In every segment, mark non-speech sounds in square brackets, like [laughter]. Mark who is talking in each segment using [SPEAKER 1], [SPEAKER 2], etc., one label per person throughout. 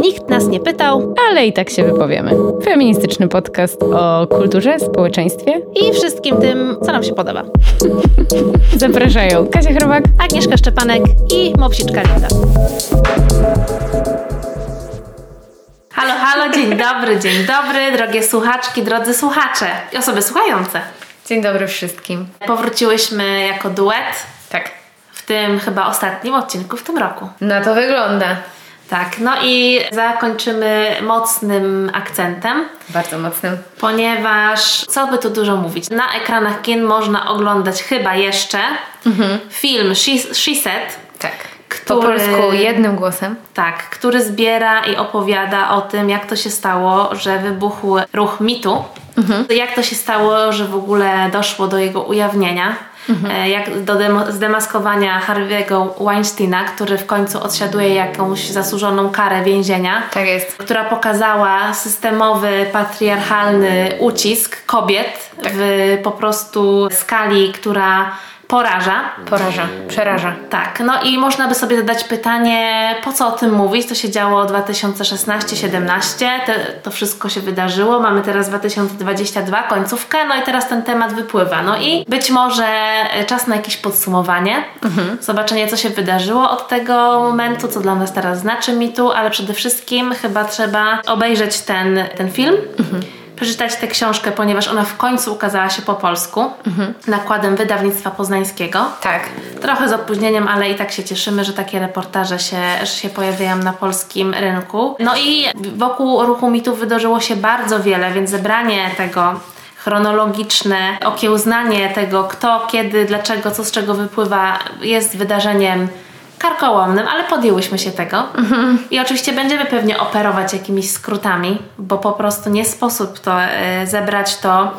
[SPEAKER 1] Nikt nas nie pytał
[SPEAKER 2] ale i tak się wypowiemy. Feministyczny podcast o kulturze, społeczeństwie
[SPEAKER 1] i wszystkim tym, co nam się podoba. [laughs]
[SPEAKER 2] Zapraszają Kasia Chrobak,
[SPEAKER 1] Agnieszka Szczepanek i Mopsiczka Linda. Halo, halo, dzień dobry, dzień dobry, drogie słuchaczki, drodzy słuchacze i osoby słuchające.
[SPEAKER 2] Dzień dobry wszystkim.
[SPEAKER 1] Powróciłyśmy jako duet.
[SPEAKER 2] Tak.
[SPEAKER 1] W tym chyba ostatnim odcinku w tym roku.
[SPEAKER 2] Na to wygląda.
[SPEAKER 1] Tak, no i zakończymy mocnym akcentem.
[SPEAKER 2] Bardzo mocnym.
[SPEAKER 1] Ponieważ, co by tu dużo mówić, na ekranach kin można oglądać chyba jeszcze mhm. film She, She.
[SPEAKER 2] Tak. Który, po polsku jednym głosem.
[SPEAKER 1] Tak, który zbiera i opowiada o tym, jak to się stało, że wybuchł ruch mitu. Mhm. Jak to się stało, że w ogóle doszło do jego ujawnienia mhm. jak do zdemaskowania Harvey'ego Weinsteina, który w końcu odsiaduje jakąś zasłużoną karę więzienia.
[SPEAKER 2] Tak jest.
[SPEAKER 1] Która pokazała systemowy, patriarchalny ucisk kobiet tak. w po prostu skali, która poraża.
[SPEAKER 2] Poraża, przeraża.
[SPEAKER 1] Tak, no i można by sobie zadać pytanie, po co o tym mówić? To się działo 2016-17, to wszystko się wydarzyło, mamy teraz 2022, końcówkę, no i teraz ten temat wypływa. No i być może czas na jakieś podsumowanie, mhm. zobaczenie, co się wydarzyło od tego momentu, co dla nas teraz znaczy mitu, ale przede wszystkim chyba trzeba obejrzeć ten, ten film. Mhm przeczytać tę książkę, ponieważ ona w końcu ukazała się po polsku mhm. nakładem wydawnictwa poznańskiego.
[SPEAKER 2] Tak.
[SPEAKER 1] Trochę z opóźnieniem, ale i tak się cieszymy, że takie reportaże się, że się pojawiają na polskim rynku. No i wokół ruchu mitów wydarzyło się bardzo wiele, więc zebranie tego chronologiczne okiełznanie tego, kto, kiedy, dlaczego, co z czego wypływa, jest wydarzeniem karkołomnym, ale podjęłyśmy się tego. Mhm. I oczywiście będziemy pewnie operować jakimiś skrótami, bo po prostu nie sposób to e, zebrać to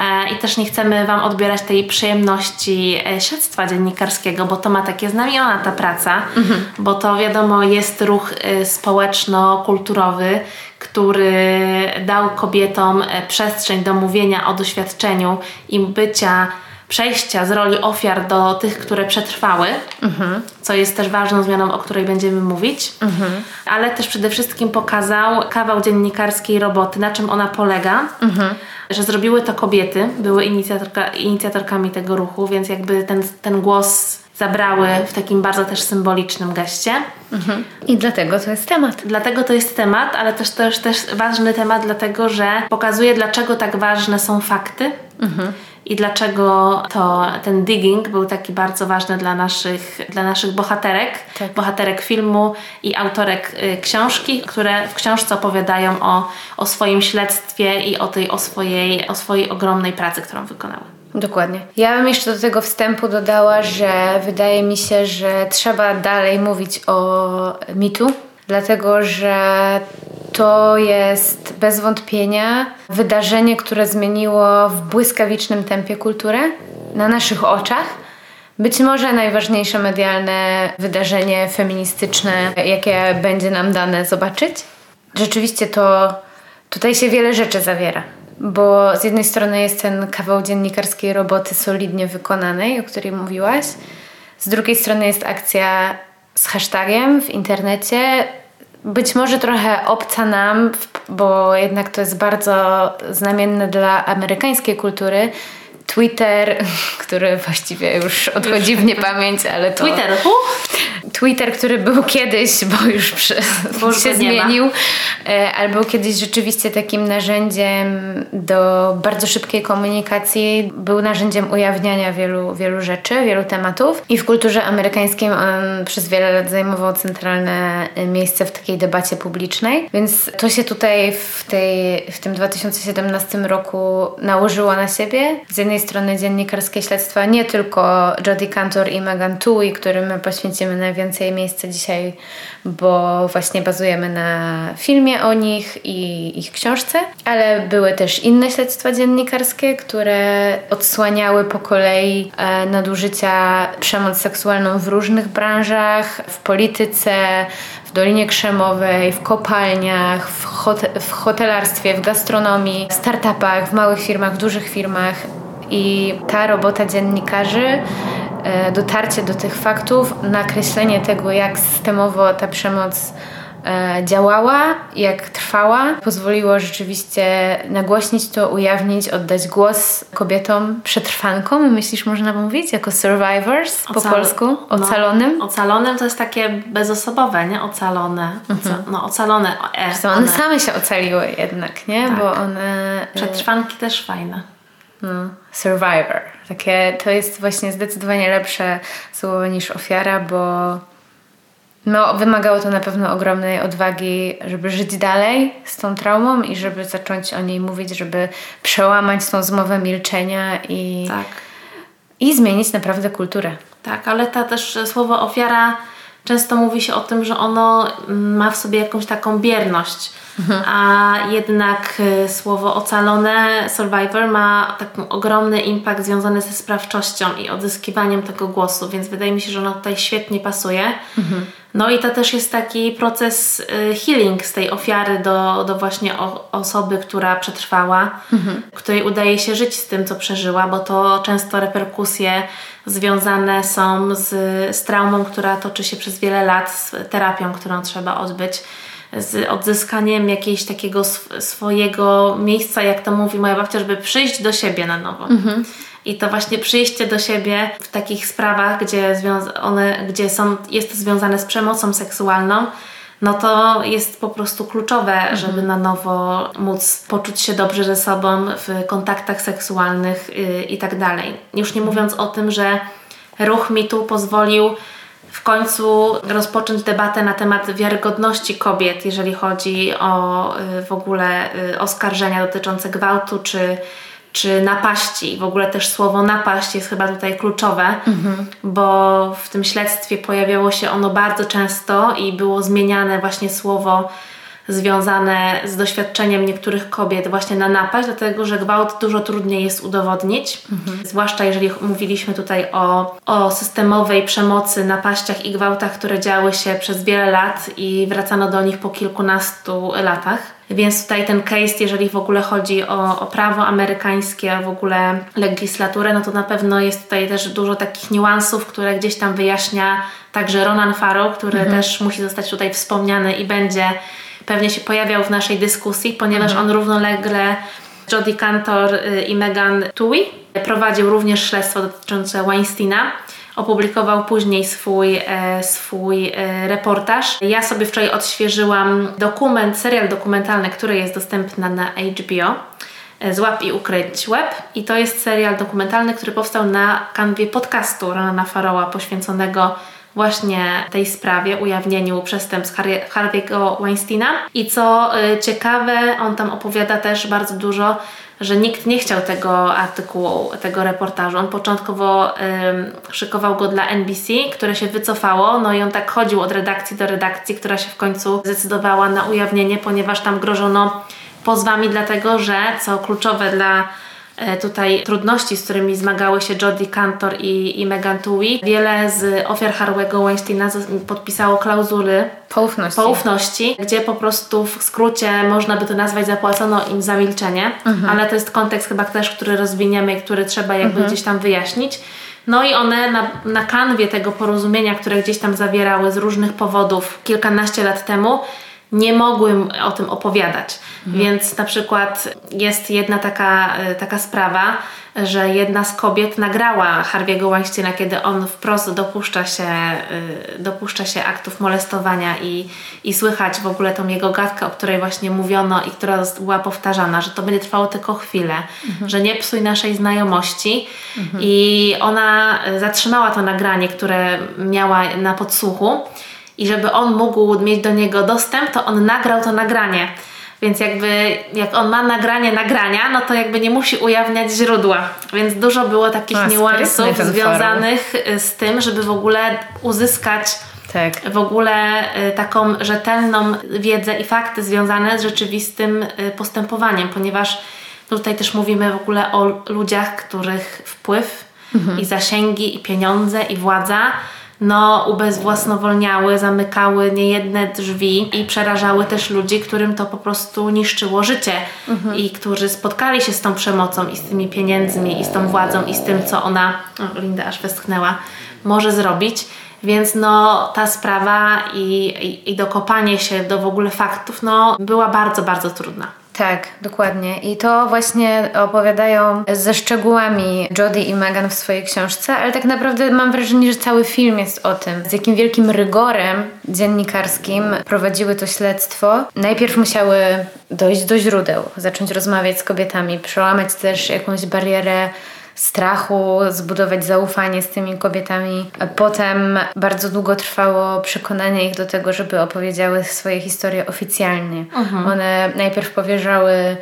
[SPEAKER 1] e, i też nie chcemy Wam odbierać tej przyjemności e, śledztwa dziennikarskiego, bo to ma takie znamiona ta praca, mhm. bo to wiadomo jest ruch e, społeczno-kulturowy, który dał kobietom e, przestrzeń do mówienia o doświadczeniu i bycia przejścia z roli ofiar do tych, które przetrwały, mhm. co jest też ważną zmianą, o której będziemy mówić, mhm. ale też przede wszystkim pokazał kawał dziennikarskiej roboty, na czym ona polega, mhm. że zrobiły to kobiety, były inicjatorka, inicjatorkami tego ruchu, więc jakby ten, ten głos zabrały w takim bardzo też symbolicznym geście.
[SPEAKER 2] Mhm. I dlatego to jest temat.
[SPEAKER 1] Dlatego to jest temat, ale też też, też ważny temat, dlatego że pokazuje, dlaczego tak ważne są fakty. Mhm i dlaczego to ten digging był taki bardzo ważny dla naszych, dla naszych bohaterek, tak. bohaterek filmu i autorek y, książki, które w książce opowiadają o, o swoim śledztwie i o tej o swojej, o swojej ogromnej pracy, którą wykonały.
[SPEAKER 2] Dokładnie. Ja bym jeszcze do tego wstępu dodała, że wydaje mi się, że trzeba dalej mówić o mitu, dlatego że to jest bez wątpienia wydarzenie, które zmieniło w błyskawicznym tempie kulturę na naszych oczach. Być może najważniejsze medialne wydarzenie feministyczne, jakie będzie nam dane zobaczyć. Rzeczywiście to tutaj się wiele rzeczy zawiera, bo z jednej strony jest ten kawał dziennikarskiej roboty solidnie wykonanej, o której mówiłaś, z drugiej strony jest akcja z hashtagiem w internecie, być może trochę obca nam, bo jednak to jest bardzo znamienne dla amerykańskiej kultury. Twitter, [laughs] który właściwie już odchodzi w niepamięć, ale to...
[SPEAKER 1] Twitter,
[SPEAKER 2] Twitter, który był kiedyś, bo już przy, bo się zmienił, e, ale był kiedyś rzeczywiście takim narzędziem do bardzo szybkiej komunikacji, był narzędziem ujawniania wielu, wielu rzeczy, wielu tematów. I w kulturze amerykańskiej on przez wiele lat zajmował centralne miejsce w takiej debacie publicznej, więc to się tutaj w, tej, w tym 2017 roku nałożyło na siebie. Z jednej strony dziennikarskie śledztwa, nie tylko Jodie Cantor i Megan Tui, którym my poświęcimy najwięcej więcej miejsca dzisiaj, bo właśnie bazujemy na filmie o nich i ich książce, ale były też inne śledztwa dziennikarskie, które odsłaniały po kolei e, nadużycia, przemoc seksualną w różnych branżach, w polityce, w Dolinie Krzemowej, w kopalniach, w, hot- w hotelarstwie, w gastronomii, w startupach, w małych firmach, w dużych firmach. I ta robota dziennikarzy E, dotarcie do tych faktów, nakreślenie tego, jak systemowo ta przemoc e, działała, jak trwała. Pozwoliło rzeczywiście nagłośnić to, ujawnić, oddać głos kobietom przetrwankom, myślisz, można mówić, jako survivors po Ocal polsku? Ocalonym?
[SPEAKER 1] No, ocalonym to jest takie bezosobowe, nie? Ocalone. Oca mhm. No, ocalone.
[SPEAKER 2] E, one, one same się ocaliły jednak, nie? Tak. Bo one...
[SPEAKER 1] E, Przetrwanki też fajne.
[SPEAKER 2] No, survivor. Takie, to jest właśnie zdecydowanie lepsze słowo niż ofiara, bo no, wymagało to na pewno ogromnej odwagi, żeby żyć dalej z tą traumą i żeby zacząć o niej mówić, żeby przełamać tą zmowę milczenia i,
[SPEAKER 1] tak.
[SPEAKER 2] i zmienić naprawdę kulturę.
[SPEAKER 1] Tak, ale ta też słowo ofiara często mówi się o tym, że ono ma w sobie jakąś taką bierność a jednak y, słowo ocalone, survivor, ma taki ogromny impact związany ze sprawczością i odzyskiwaniem tego głosu, więc wydaje mi się, że ono tutaj świetnie pasuje. No i to też jest taki proces y, healing z tej ofiary do, do właśnie osoby, która przetrwała, której udaje się żyć z tym, co przeżyła, bo to często reperkusje związane są z, z traumą, która toczy się przez wiele lat, z terapią, którą trzeba odbyć z odzyskaniem jakiegoś takiego sw swojego miejsca, jak to mówi moja babcia, żeby przyjść do siebie na nowo. Mhm. I to właśnie przyjście do siebie w takich sprawach, gdzie, one, gdzie są, jest to związane z przemocą seksualną, no to jest po prostu kluczowe, mhm. żeby na nowo móc poczuć się dobrze ze sobą w kontaktach seksualnych yy, i tak dalej. Już nie mówiąc o tym, że ruch mi tu pozwolił w końcu rozpocząć debatę na temat wiarygodności kobiet, jeżeli chodzi o y, w ogóle y, oskarżenia dotyczące gwałtu czy, czy napaści. W ogóle też słowo napaść jest chyba tutaj kluczowe, mhm. bo w tym śledztwie pojawiało się ono bardzo często i było zmieniane właśnie słowo związane z doświadczeniem niektórych kobiet właśnie na napaść, dlatego że gwałt dużo trudniej jest udowodnić, mhm. zwłaszcza jeżeli mówiliśmy tutaj o, o systemowej przemocy, napaściach i gwałtach, które działy się przez wiele lat i wracano do nich po kilkunastu latach. Więc tutaj ten case, jeżeli w ogóle chodzi o, o prawo amerykańskie, a w ogóle legislaturę, no to na pewno jest tutaj też dużo takich niuansów, które gdzieś tam wyjaśnia także Ronan Farrow, który mhm. też musi zostać tutaj wspomniany i będzie pewnie się pojawiał w naszej dyskusji, ponieważ mhm. on równolegle Jodie Cantor y, i Megan Tui prowadził również śledztwo dotyczące Weinsteina. Opublikował później swój, e, swój e, reportaż. Ja sobie wczoraj odświeżyłam dokument, serial dokumentalny, który jest dostępny na HBO. E, Złap i ukryć web. I to jest serial dokumentalny, który powstał na kanwie podcastu Ronana Faroła poświęconego właśnie tej sprawie, ujawnieniu przestępstw Harvey'ego Weinsteina. I co y, ciekawe, on tam opowiada też bardzo dużo, że nikt nie chciał tego artykułu, tego reportażu. On początkowo y, szykował go dla NBC, które się wycofało, no i on tak chodził od redakcji do redakcji, która się w końcu zdecydowała na ujawnienie, ponieważ tam grożono pozwami, dlatego że, co kluczowe dla tutaj trudności, z którymi zmagały się Jodie Cantor i, i Megan Tui. Wiele z ofiar Harłego Weinsteina podpisało klauzuly
[SPEAKER 2] poufności.
[SPEAKER 1] poufności, gdzie po prostu w skrócie można by to nazwać zapłacono im za milczenie, mhm. ale to jest kontekst chyba też, który rozwiniemy i który trzeba jakby mhm. gdzieś tam wyjaśnić. No i one na, na kanwie tego porozumienia, które gdzieś tam zawierały z różnych powodów kilkanaście lat temu, nie mogły o tym opowiadać. Mhm. Więc na przykład jest jedna taka, e, taka sprawa, że jedna z kobiet nagrała Harvey'ego Weinsteina, kiedy on wprost dopuszcza się, e, dopuszcza się aktów molestowania i, i słychać w ogóle tą jego gadkę, o której właśnie mówiono i która była powtarzana, że to będzie trwało tylko chwilę, mhm. że nie psuj naszej znajomości. Mhm. I ona zatrzymała to nagranie, które miała na podsłuchu i żeby on mógł mieć do niego dostęp, to on nagrał to nagranie. Więc jakby jak on ma nagranie nagrania, no to jakby nie musi ujawniać źródła. Więc dużo było takich A, niuansów związanych forum. z tym, żeby w ogóle uzyskać tak. w ogóle y, taką rzetelną wiedzę i fakty związane z rzeczywistym y, postępowaniem, ponieważ tutaj też mówimy w ogóle o ludziach, których wpływ mhm. i zasięgi i pieniądze i władza no, ubezwłasnowolniały, zamykały niejedne drzwi i przerażały też ludzi, którym to po prostu niszczyło życie mhm. i którzy spotkali się z tą przemocą i z tymi pieniędzmi i z tą władzą i z tym, co ona, o, Linda aż westchnęła, może zrobić. Więc no ta sprawa i, i, i dokopanie się do w ogóle faktów no była bardzo, bardzo trudna.
[SPEAKER 2] Tak, dokładnie. I to właśnie opowiadają ze szczegółami Jodie i Megan w swojej książce, ale tak naprawdę mam wrażenie, że cały film jest o tym, z jakim wielkim rygorem dziennikarskim prowadziły to śledztwo. Najpierw musiały dojść do źródeł, zacząć rozmawiać z kobietami, przełamać też jakąś barierę strachu, zbudować zaufanie z tymi kobietami. Potem bardzo długo trwało przekonanie ich do tego, żeby opowiedziały swoje historie oficjalnie. Mhm. One najpierw powierzały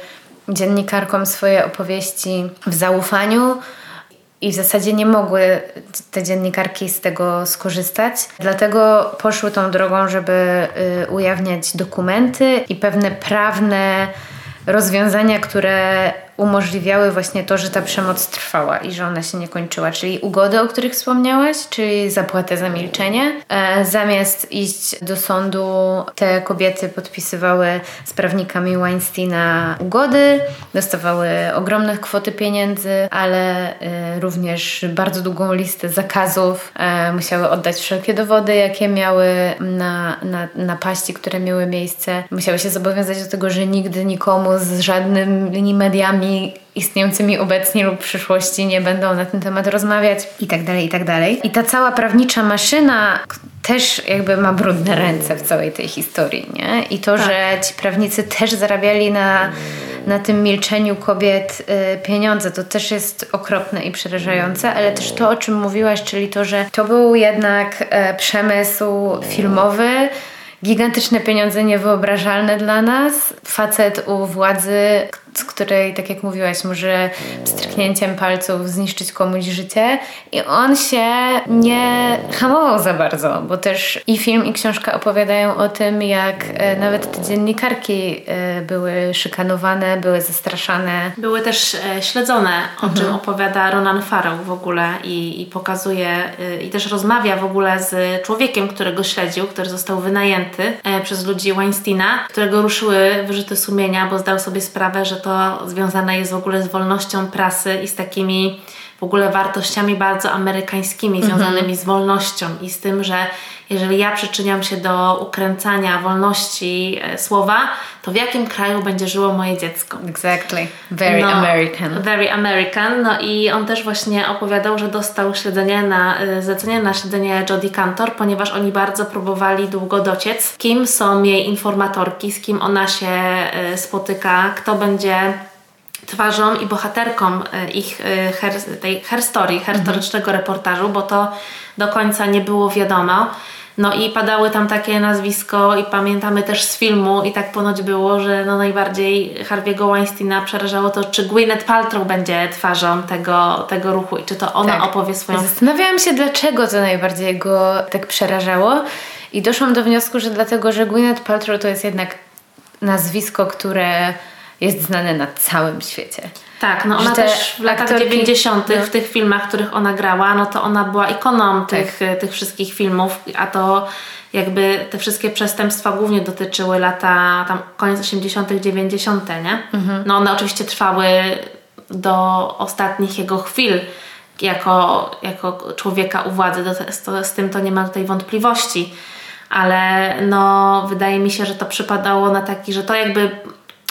[SPEAKER 2] dziennikarkom swoje opowieści w zaufaniu. I w zasadzie nie mogły te dziennikarki z tego skorzystać. Dlatego poszły tą drogą, żeby y, ujawniać dokumenty i pewne prawne rozwiązania, które umożliwiały właśnie to, że ta przemoc trwała i że ona się nie kończyła, czyli ugody, o których wspomniałaś, czyli zapłatę za milczenie. E, zamiast iść do sądu, te kobiety podpisywały z prawnikami Weinsteina ugody, dostawały ogromne kwoty pieniędzy, ale e, również bardzo długą listę zakazów. E, musiały oddać wszelkie dowody, jakie miały na, na napaści, które miały miejsce. Musiały się zobowiązać do tego, że nigdy nikomu z żadnymi mediami istniejącymi obecnie lub w przyszłości nie będą na ten temat rozmawiać i tak dalej, i tak dalej. I ta cała prawnicza maszyna też jakby ma brudne ręce w całej tej historii, nie? I to, tak. że ci prawnicy też zarabiali na, na tym milczeniu kobiet y, pieniądze, to też jest okropne i przerażające, ale też to, o czym mówiłaś, czyli to, że to był jednak y, przemysł filmowy, gigantyczne pieniądze niewyobrażalne dla nas. Facet u władzy, z której, tak jak mówiłaś, może stryknięciem palców zniszczyć komuś życie. I on się nie hamował za bardzo, bo też i film, i książka opowiadają o tym, jak e, nawet te dziennikarki e, były szykanowane, były zastraszane.
[SPEAKER 1] Były też e, śledzone, o mhm. czym opowiada Ronan Farrow w ogóle i, i pokazuje, i też rozmawia w ogóle z człowiekiem, którego śledził, który został wynajęty przez ludzi Weinsteina, którego ruszyły wyrzuty sumienia, bo zdał sobie sprawę, że to to związane jest w ogóle z wolnością prasy i z takimi w ogóle wartościami bardzo amerykańskimi, związanymi z wolnością i z tym, że jeżeli ja przyczyniam się do ukręcania wolności e, słowa, to w jakim kraju będzie żyło moje dziecko?
[SPEAKER 2] Exactly. Very no, American.
[SPEAKER 1] Very American. No i on też właśnie opowiadał, że dostał śledzenie na, e, zlecenie na śledzenie Jodie Cantor, ponieważ oni bardzo próbowali długo dociec, kim są jej informatorki, z kim ona się e, spotyka, kto będzie twarzą i bohaterką e, ich e, her, tej herstorii, historycznego mhm. reportażu, bo to do końca nie było wiadomo. No i padały tam takie nazwisko i pamiętamy też z filmu i tak ponoć było, że no najbardziej Harvey'ego Weinsteina przerażało to, czy Gwyneth Paltrow będzie twarzą tego, tego ruchu i czy to ona tak. opowie swoją...
[SPEAKER 2] Zastanawiałam się, dlaczego to najbardziej go tak przerażało i doszłam do wniosku, że dlatego, że Gwyneth Paltrow to jest jednak nazwisko, które jest znane na całym świecie.
[SPEAKER 1] Tak, no ona też w latach aktorki, 90. No. w tych filmach, których ona grała, no to ona była ikoną tak. tych, tych wszystkich filmów, a to jakby te wszystkie przestępstwa głównie dotyczyły lata tam koniec 80., 90., nie? Mhm. No one oczywiście trwały do ostatnich jego chwil jako, jako człowieka u władzy, to, z tym to nie ma tutaj wątpliwości, ale no wydaje mi się, że to przypadało na taki, że to jakby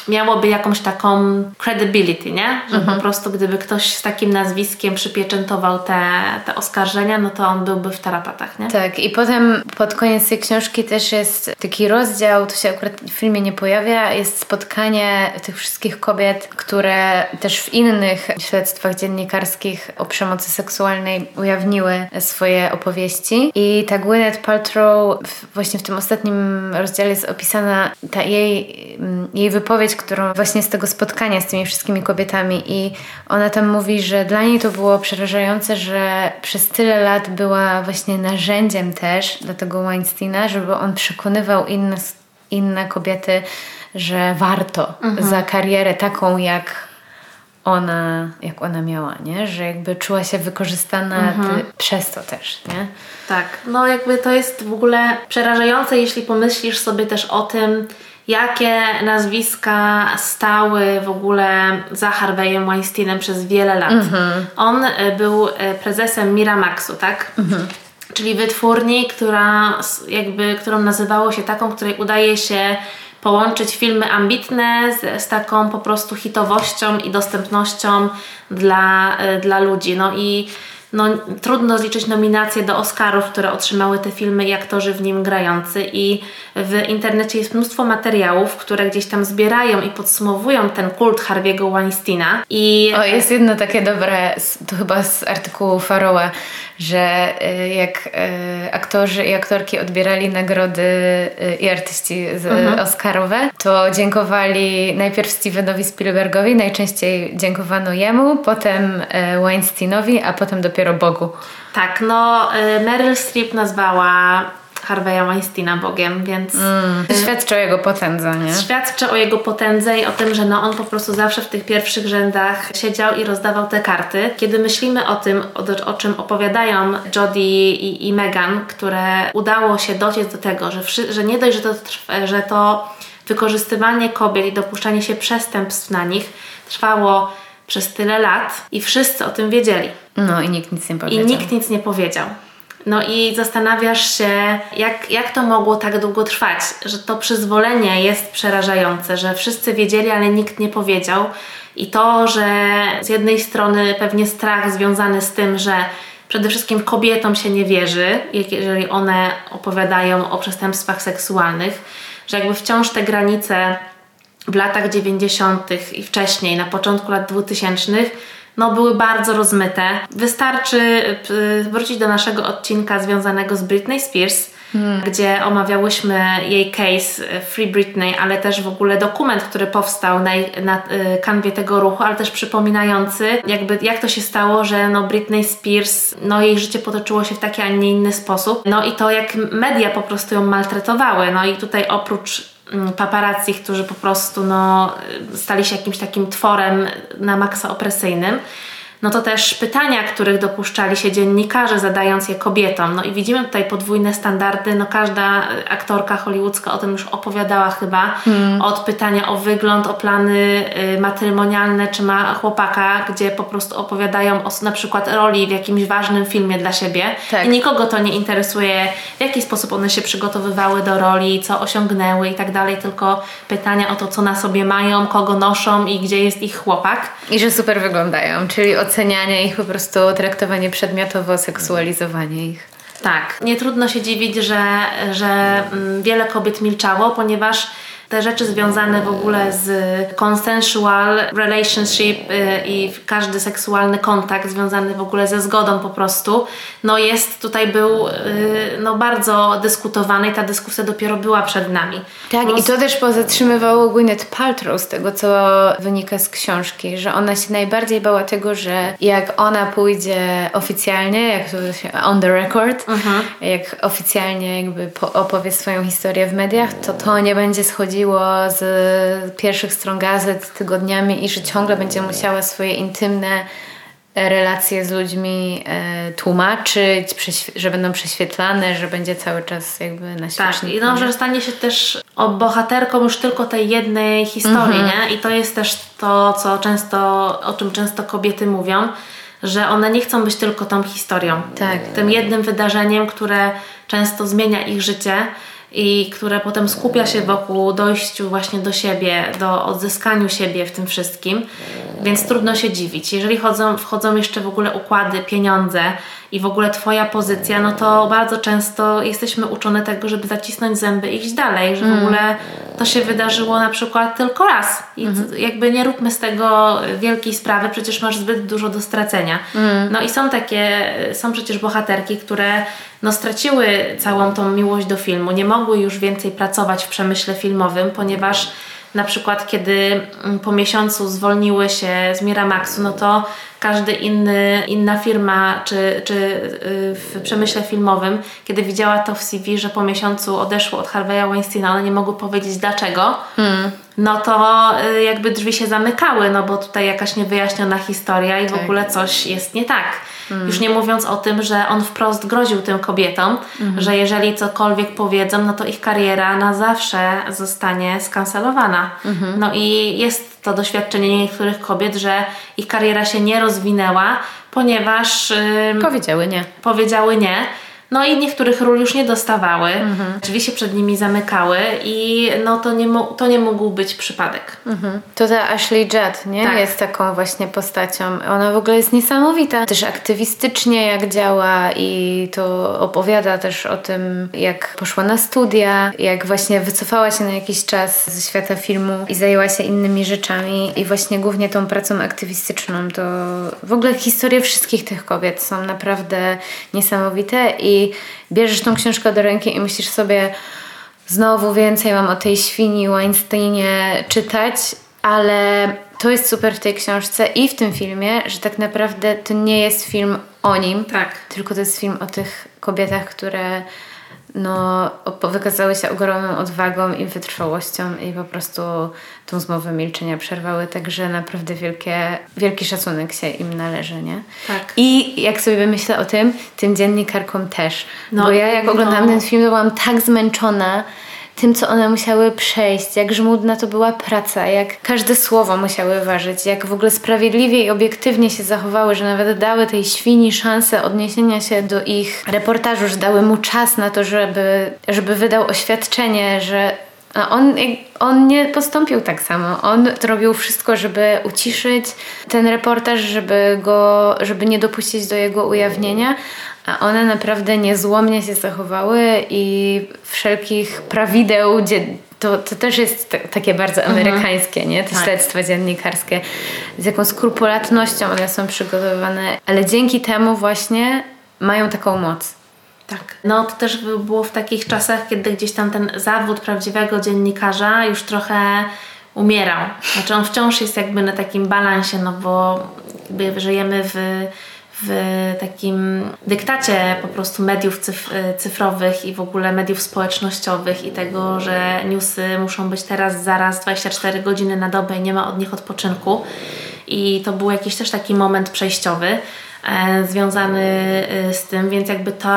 [SPEAKER 1] miałoby jakąś taką credibility, nie? Że mhm. po prostu gdyby ktoś z takim nazwiskiem przypieczętował te, te oskarżenia, no to on byłby w tarapatach, nie?
[SPEAKER 2] Tak, i potem pod koniec tej książki też jest taki rozdział, to się akurat w filmie nie pojawia, jest spotkanie tych wszystkich kobiet, które też w innych śledztwach dziennikarskich o przemocy seksualnej ujawniły swoje opowieści i ta Gwyneth Paltrow właśnie w tym ostatnim rozdziale jest opisana ta jej, jej wypowiedź, którą właśnie z tego spotkania z tymi wszystkimi kobietami i ona tam mówi, że dla niej to było przerażające, że przez tyle lat była właśnie narzędziem też dla tego Weinsteina, żeby on przekonywał inne, inne kobiety, że warto mhm. za karierę taką jak ona, jak ona miała, nie? Że jakby czuła się wykorzystana mhm. przez to też, nie?
[SPEAKER 1] Tak, no jakby to jest w ogóle przerażające, jeśli pomyślisz sobie też o tym, jakie nazwiska stały w ogóle za Harvey'em Weinsteinem przez wiele lat. Mm -hmm. On e, był e, prezesem Miramaxu, tak? Mm -hmm. czyli wytwórni, która jakby, którą nazywało się taką, której udaje się połączyć filmy ambitne z, z taką po prostu hitowością i dostępnością dla, y, dla ludzi. No i no, trudno zliczyć nominacje do Oscarów, które otrzymały te filmy i aktorzy w nim grający. I w internecie jest mnóstwo materiałów, które gdzieś tam zbierają i podsumowują ten kult Harvey'ego Weinsteina. I...
[SPEAKER 2] O, jest jedno takie dobre, to chyba z artykułu Faroła, że y, jak y, aktorzy i aktorki odbierali nagrody y, i artyści mhm. Oscarowe, to dziękowali najpierw Stevenowi Spielbergowi, najczęściej dziękowano jemu, potem Weinsteinowi, a potem dopiero Bogu.
[SPEAKER 1] Tak, no Meryl Streep nazwała Harveya Weinsteina Bogiem, więc... Mm,
[SPEAKER 2] świadczy o jego potędze, nie?
[SPEAKER 1] Świadczy o jego potędze i o tym, że no on po prostu zawsze w tych pierwszych rzędach siedział i rozdawał te karty. Kiedy myślimy o tym, o, o czym opowiadają Jodie i, i Meghan, które udało się dociec do tego, że, że nie dość, że to, że to wykorzystywanie kobiet i dopuszczanie się przestępstw na nich trwało przez tyle lat i wszyscy o tym wiedzieli.
[SPEAKER 2] No i nikt nic nie powiedział.
[SPEAKER 1] I nikt nic nie powiedział. No i zastanawiasz się, jak, jak to mogło tak długo trwać, że to przyzwolenie jest przerażające, że wszyscy wiedzieli, ale nikt nie powiedział. I to, że z jednej strony pewnie strach związany z tym, że przede wszystkim kobietom się nie wierzy, jeżeli one opowiadają o przestępstwach seksualnych, że jakby wciąż te granice w latach 90. i wcześniej, na początku lat 2000 no, były bardzo rozmyte. Wystarczy y, wrócić do naszego odcinka związanego z Britney Spears, hmm. gdzie omawiałyśmy jej case y, Free Britney, ale też w ogóle dokument, który powstał na, na y, kanwie tego ruchu, ale też przypominający jakby jak to się stało, że no Britney Spears, no jej życie potoczyło się w taki, a nie inny sposób. No i to jak media po prostu ją maltretowały. No i tutaj oprócz paparazzi, którzy po prostu no, stali się jakimś takim tworem na maksa opresyjnym no to też pytania, których dopuszczali się dziennikarze, zadając je kobietom. No i widzimy tutaj podwójne standardy. No każda aktorka hollywoodzka o tym już opowiadała chyba. Hmm. Od pytania o wygląd, o plany y, matrymonialne, czy ma chłopaka, gdzie po prostu opowiadają o na przykład roli w jakimś ważnym filmie dla siebie. Tak. I nikogo to nie interesuje, w jaki sposób one się przygotowywały do roli, co osiągnęły i tak dalej, tylko pytania o to, co na sobie mają, kogo noszą i gdzie jest ich chłopak.
[SPEAKER 2] I że super wyglądają, czyli ocenianie ich, po prostu traktowanie przedmiotowo, seksualizowanie ich.
[SPEAKER 1] Tak, nie trudno się dziwić, że, że mm, wiele kobiet milczało, ponieważ te rzeczy związane w ogóle z consensual relationship y, i każdy seksualny kontakt związany w ogóle ze zgodą po prostu, no jest tutaj był y, no bardzo dyskutowany i ta dyskusja dopiero była przed nami.
[SPEAKER 2] Tak Plus... i to też pozatrzymywało Gwyneth Paltrow z tego, co wynika z książki, że ona się najbardziej bała tego, że jak ona pójdzie oficjalnie, jak to się on the record, mhm. jak oficjalnie jakby opowie swoją historię w mediach, to to nie będzie schodzić z pierwszych stron gazet tygodniami i że ciągle będzie musiała swoje intymne relacje z ludźmi e, tłumaczyć, że będą prześwietlane, że będzie cały czas jakby na świeczniku.
[SPEAKER 1] Tak, i no, że stanie się też bohaterką już tylko tej jednej historii, mm -hmm. nie? I to jest też to, co często, o czym często kobiety mówią, że one nie chcą być tylko tą historią. Tak. Tym jednym wydarzeniem, które często zmienia ich życie i które potem skupia się wokół dojściu właśnie do siebie, do odzyskaniu siebie w tym wszystkim, więc trudno się dziwić. Jeżeli chodzą, wchodzą jeszcze w ogóle układy, pieniądze i w ogóle Twoja pozycja, no to bardzo często jesteśmy uczone tego, żeby zacisnąć zęby i iść dalej, że w mm. ogóle to się wydarzyło na przykład tylko raz i mm. jakby nie róbmy z tego wielkiej sprawy, przecież masz zbyt dużo do stracenia. Mm. No i są takie, są przecież bohaterki, które no straciły całą tą miłość do filmu, nie mogły już więcej pracować w przemyśle filmowym, ponieważ na przykład kiedy mm, po miesiącu zwolniły się z Miramaxu, no to każdy inny, inna firma czy, czy y, w przemyśle filmowym, kiedy widziała to w CV, że po miesiącu odeszło od Harvey'a Weinsteina, one nie mogły powiedzieć dlaczego, hmm. no to y, jakby drzwi się zamykały, no bo tutaj jakaś niewyjaśniona historia i tak. w ogóle coś jest nie tak. Mm. Już nie mówiąc o tym, że on wprost groził tym kobietom, mm. że jeżeli cokolwiek powiedzą, no to ich kariera na zawsze zostanie skancelowana. Mm-hmm. No i jest to doświadczenie niektórych kobiet, że ich kariera się nie rozwinęła, ponieważ.
[SPEAKER 2] Yy, powiedziały nie.
[SPEAKER 1] Powiedziały nie No i niektórych ról już nie dostawały, mhm. drzwi się przed nimi zamykały i no to nie, to nie mógł być przypadek.
[SPEAKER 2] Mhm. To ta Ashley Judd, nie? Tak. Jest taką właśnie postacią. Ona w ogóle jest niesamowita. Też aktywistycznie jak działa i to opowiada też o tym, jak poszła na studia, jak właśnie wycofała się na jakiś czas ze świata filmu i zajęła się innymi rzeczami i właśnie głównie tą pracą aktywistyczną. To w ogóle historie wszystkich tych kobiet są naprawdę niesamowite i bierzesz tą książkę do ręki i myślisz sobie, znowu więcej mam o tej świni Weinsteinie czytać, ale to jest super w tej książce i w tym filmie, że tak naprawdę to nie jest film o nim,
[SPEAKER 1] tak.
[SPEAKER 2] tylko to jest film o tych kobietach, które no, wykazały się ogromną odwagą i wytrwałością i po prostu tą zmowę milczenia przerwały, także naprawdę wielkie, wielki szacunek się im należy, nie?
[SPEAKER 1] Tak.
[SPEAKER 2] I jak sobie myślę o tym, tym dziennikarkom też. No, Bo ja jak no. oglądałam ten film, to byłam tak zmęczona, tym, co one musiały przejść, jak żmudna to była praca, jak każde słowo musiały ważyć, jak w ogóle sprawiedliwie i obiektywnie się zachowały, że nawet dały tej świni szansę odniesienia się do ich reportażu, że dały mu czas na to, żeby, żeby wydał oświadczenie, że a on, on nie postąpił tak samo. On zrobił wszystko, żeby uciszyć ten reportaż, żeby go, żeby nie dopuścić do jego ujawnienia, a one naprawdę niezłomnie się zachowały i wszelkich prawideł, to, to też jest t- takie bardzo mhm. amerykańskie, nie? Te tak. śledztwa dziennikarskie. Z jaką skrupulatnością one są przygotowywane, ale dzięki temu właśnie mają taką moc.
[SPEAKER 1] Tak. No to też było w takich czasach, kiedy gdzieś tam ten zawód prawdziwego dziennikarza już trochę umierał. Znaczy on wciąż jest jakby na takim balansie, no bo jakby żyjemy w w takim dyktacie po prostu mediów cyf cyfrowych i w ogóle mediów społecznościowych i tego, że newsy muszą być teraz, zaraz 24 godziny na dobę i nie ma od nich odpoczynku. I to był jakiś też taki moment przejściowy związany e, z tym, więc jakby to,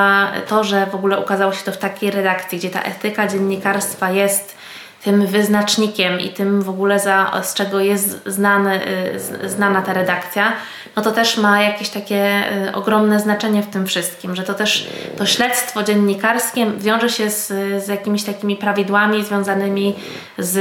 [SPEAKER 1] to, że w ogóle ukazało się to w takiej redakcji, gdzie ta etyka dziennikarstwa jest tym wyznacznikiem i tym w ogóle za, z czego jest znany, y, znana ta redakcja, no to też ma jakieś takie ogromne znaczenie w tym wszystkim, że to też to śledztwo dziennikarskie wiąże się z, z jakimiś takimi prawidłami związanymi z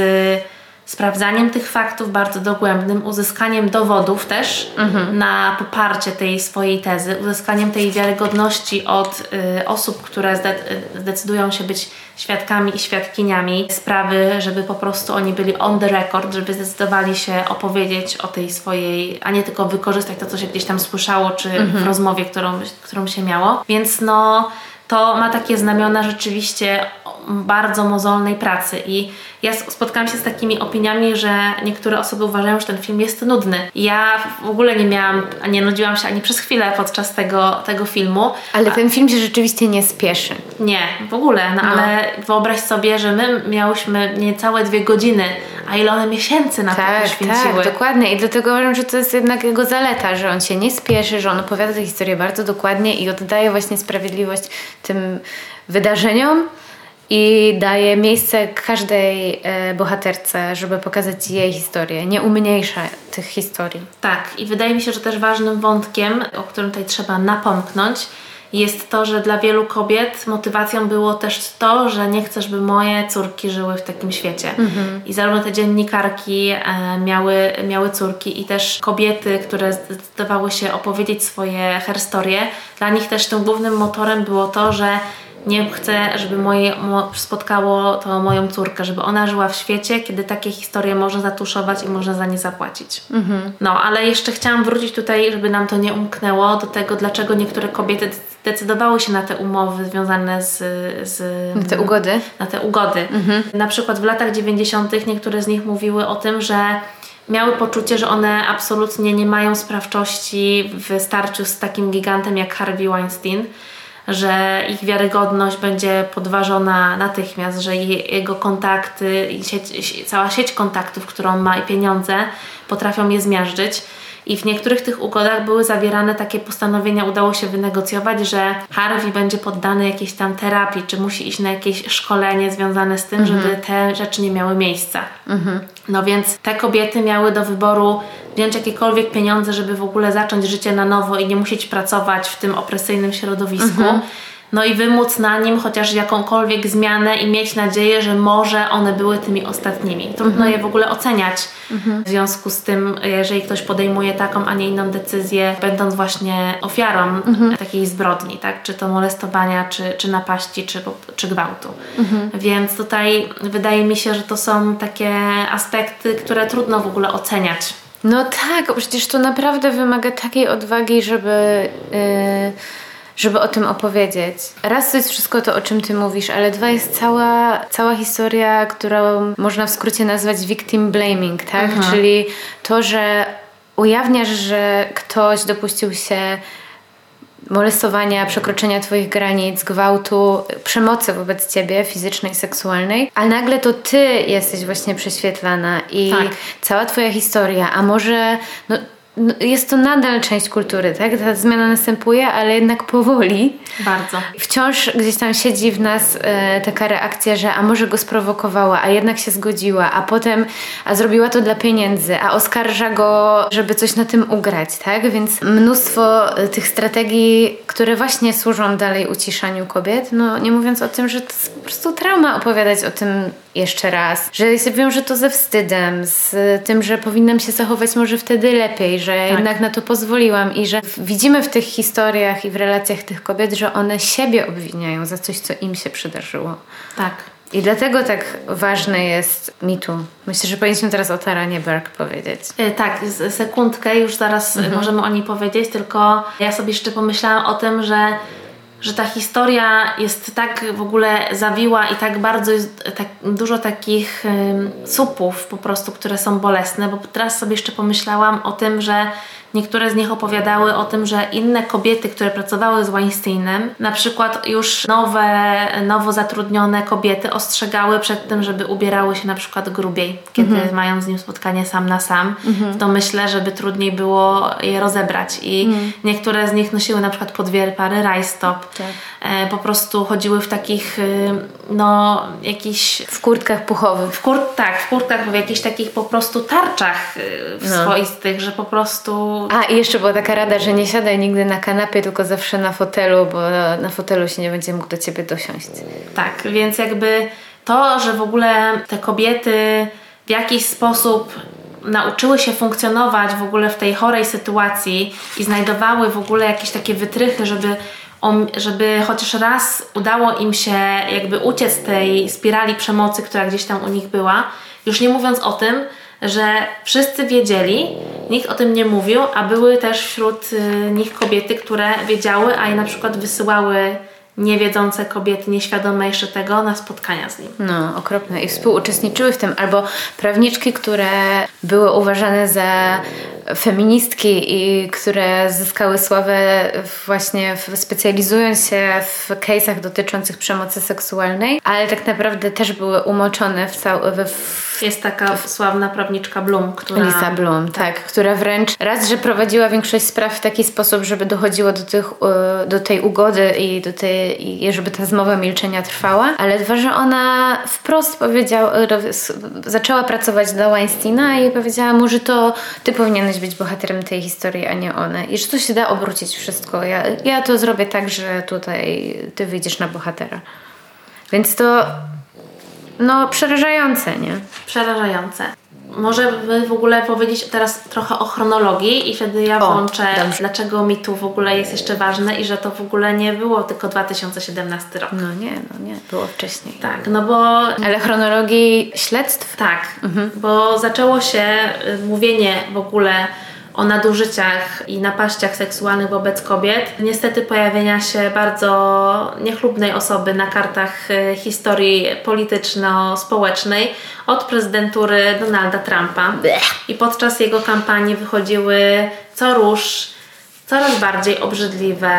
[SPEAKER 1] sprawdzaniem tych faktów bardzo dogłębnym, uzyskaniem dowodów też mhm. na poparcie tej swojej tezy, uzyskaniem tej wiarygodności od y, osób, które zde zdecydują się być świadkami i świadkiniami sprawy, żeby po prostu oni byli on the record, żeby zdecydowali się opowiedzieć o tej swojej, a nie tylko wykorzystać to, co się gdzieś tam słyszało, czy mhm. w rozmowie, którą, którą się miało. Więc no to ma takie znamiona rzeczywiście bardzo mozolnej pracy i ja spotkałam się z takimi opiniami, że niektóre osoby uważają, że ten film jest nudny. Ja w ogóle nie miałam, nie nudziłam się ani przez chwilę podczas tego, tego filmu.
[SPEAKER 2] Ale ten film się rzeczywiście nie spieszy.
[SPEAKER 1] Nie, w ogóle, no, no. ale wyobraź sobie, że my miałyśmy niecałe dwie godziny, a ile one miesięcy na tak, to poświęciły.
[SPEAKER 2] Tak, dokładnie i dlatego uważam, że to jest jednak jego zaleta, że on się nie spieszy, że on opowiada tę historię bardzo dokładnie i oddaje właśnie sprawiedliwość tym wydarzeniom, i daje miejsce każdej e, bohaterce, żeby pokazać jej historię, nie umniejsza tych historii.
[SPEAKER 1] Tak, i wydaje mi się, że też ważnym wątkiem, o którym tutaj trzeba napomknąć, jest to, że dla wielu kobiet motywacją było też to, że nie chcę, żeby moje córki żyły w takim świecie. Mhm. I zarówno te dziennikarki e, miały, miały córki i też kobiety, które zdecydowały się opowiedzieć swoje herstorie, dla nich też tym głównym motorem było to, że nie chcę, żeby moje, mo, spotkało to moją córkę, żeby ona żyła w świecie, kiedy takie historie można zatuszować i można za nie zapłacić. Mhm. No, ale jeszcze chciałam wrócić tutaj, żeby nam to nie umknęło, do tego, dlaczego niektóre kobiety decydowały się na te umowy związane z... z
[SPEAKER 2] na te ugody?
[SPEAKER 1] Na te ugody. Mhm. Na przykład w latach 90. niektóre z nich mówiły o tym, że miały poczucie, że one absolutnie nie mają sprawczości w starciu z takim gigantem jak Harvey Weinstein że ich wiarygodność będzie podważona natychmiast, że jego kontakty i sieć, cała sieć kontaktów, którą ma i pieniądze potrafią je zmiażdżyć. I w niektórych tych ugodach były zawierane takie postanowienia, udało się wynegocjować, że Harvey będzie poddany jakiejś tam terapii, czy musi iść na jakieś szkolenie związane z tym, żeby mhm. te rzeczy nie miały miejsca. Mhm. No więc te kobiety miały do wyboru wziąć jakiekolwiek pieniądze, żeby w ogóle zacząć życie na nowo i nie musieć pracować w tym opresyjnym środowisku. Mhm no i wymóc na nim chociaż jakąkolwiek zmianę i mieć nadzieję, że może one były tymi ostatnimi. Trudno mhm. je w ogóle oceniać mhm. w związku z tym, jeżeli ktoś podejmuje taką, a nie inną decyzję, będąc właśnie ofiarą mhm. takiej zbrodni, tak? czy to molestowania, czy, czy napaści, czy, czy gwałtu. Więc tutaj wydaje mi się, że to są takie aspekty, które trudno w ogóle oceniać.
[SPEAKER 2] No tak, przecież to naprawdę wymaga takiej odwagi, żeby. Yy żeby o tym opowiedzieć. Raz to jest wszystko to, o czym ty mówisz, ale dwa jest cała, cała historia, którą można w skrócie nazwać victim blaming, tak? Mhm. Czyli to, że ujawniasz, że ktoś dopuścił się molestowania, przekroczenia Twoich granic, gwałtu, przemocy wobec Ciebie, fizycznej, seksualnej, ale nagle to Ty jesteś właśnie prześwietlana i tak. cała Twoja historia, a może no, jest to nadal część kultury, tak? Ta zmiana następuje, ale jednak powoli.
[SPEAKER 1] Bardzo.
[SPEAKER 2] Wciąż gdzieś tam siedzi w nas e, taka reakcja, że a może go sprowokowała, a jednak się zgodziła, a potem a zrobiła to dla pieniędzy, a oskarża go, żeby coś na tym ugrać, tak? Więc mnóstwo e, tych strategii, które właśnie służą dalej uciszaniu kobiet, no nie mówiąc o tym, że to jest po prostu trauma opowiadać o tym jeszcze raz, że się wiąże to ze wstydem, z tym, że powinnam się zachować może wtedy lepiej, że tak. jednak na to pozwoliłam i że widzimy w tych historiach i w relacjach tych kobiet, że one siebie obwiniają za coś, co im się przydarzyło.
[SPEAKER 1] Tak.
[SPEAKER 2] I dlatego tak ważne jest mitu. Myślę, że powinniśmy teraz o Taranie Berg powiedzieć.
[SPEAKER 1] E, tak, sekundkę, już zaraz mhm. możemy o niej powiedzieć, tylko ja sobie jeszcze pomyślałam o tym, że że ta historia jest tak w ogóle zawiła i tak bardzo jest tak dużo takich supów po prostu, które są bolesne, bo teraz sobie jeszcze pomyślałam o tym, że Niektóre z nich opowiadały o tym, że inne kobiety, które pracowały z Weinsteinem, na przykład już nowe, nowo zatrudnione kobiety ostrzegały przed tym, żeby ubierały się na przykład grubiej, kiedy mhm. mają z nim spotkanie sam na sam. Mhm. To myślę, żeby trudniej było je rozebrać. I mhm. niektóre z nich nosiły na przykład podwiery pary rajstop. Tak. E, po prostu chodziły w takich, y, no, jakichś...
[SPEAKER 2] W kurtkach puchowych.
[SPEAKER 1] W kur... Tak, w kurtkach, w jakichś takich po prostu tarczach y, no. swoistych, że po prostu
[SPEAKER 2] a i jeszcze była taka rada, że nie siadaj nigdy na kanapie, tylko zawsze na fotelu, bo na fotelu się nie będzie mógł do ciebie dosiąść.
[SPEAKER 1] Tak, więc jakby to, że w ogóle te kobiety w jakiś sposób nauczyły się funkcjonować w ogóle w tej chorej sytuacji i znajdowały w ogóle jakieś takie wytrychy, żeby, żeby chociaż raz udało im się jakby uciec tej spirali przemocy, która gdzieś tam u nich była. Już nie mówiąc o tym, że wszyscy wiedzieli, nikt o tym nie mówił, a były też wśród y, nich kobiety, które wiedziały, a je na przykład wysyłały niewiedzące kobiety, nieświadome jeszcze tego, na spotkania z nim.
[SPEAKER 2] No, okropne. I współuczestniczyły w tym, albo prawniczki, które były uważane za feministki i które zyskały sławę właśnie specjalizując się w case'ach dotyczących przemocy seksualnej, ale tak naprawdę też były umoczone w całym...
[SPEAKER 1] Jest taka sławna prawniczka Bloom, która...
[SPEAKER 2] Lisa Bloom, tak. tak. która wręcz raz, że prowadziła większość spraw w taki sposób, żeby dochodziło do, tych, e, do tej ugody i, do tej, i żeby ta zmowa milczenia trwała, ale dwa, że ona wprost powiedziała, zaczęła pracować dla Weinsteina i powiedziała mu, że to ty powinieneś być bohaterem tej historii, a nie one. I że to się da obrócić wszystko. Ja, ja to zrobię tak, że tutaj ty wyjdziesz na bohatera. Więc to no przerażające, nie?
[SPEAKER 1] Przerażające. Może by w ogóle powiedzieć teraz trochę o chronologii i wtedy ja włączę, o, dlaczego mi tu w ogóle jest jeszcze ważne i że to w ogóle nie było tylko 2017 rok.
[SPEAKER 2] No nie, no nie, było wcześniej.
[SPEAKER 1] Tak, no bo...
[SPEAKER 2] Ale chronologii śledztw?
[SPEAKER 1] Tak, mhm. bo zaczęło się y, mówienie w ogóle o nadużyciach i napaściach seksualnych wobec kobiet. Niestety pojawienia się bardzo niechlubnej osoby na kartach y, historii polityczno-społecznej od prezydentury Donalda Trumpa. I podczas jego kampanii wychodziły co róż coraz bardziej obrzydliwe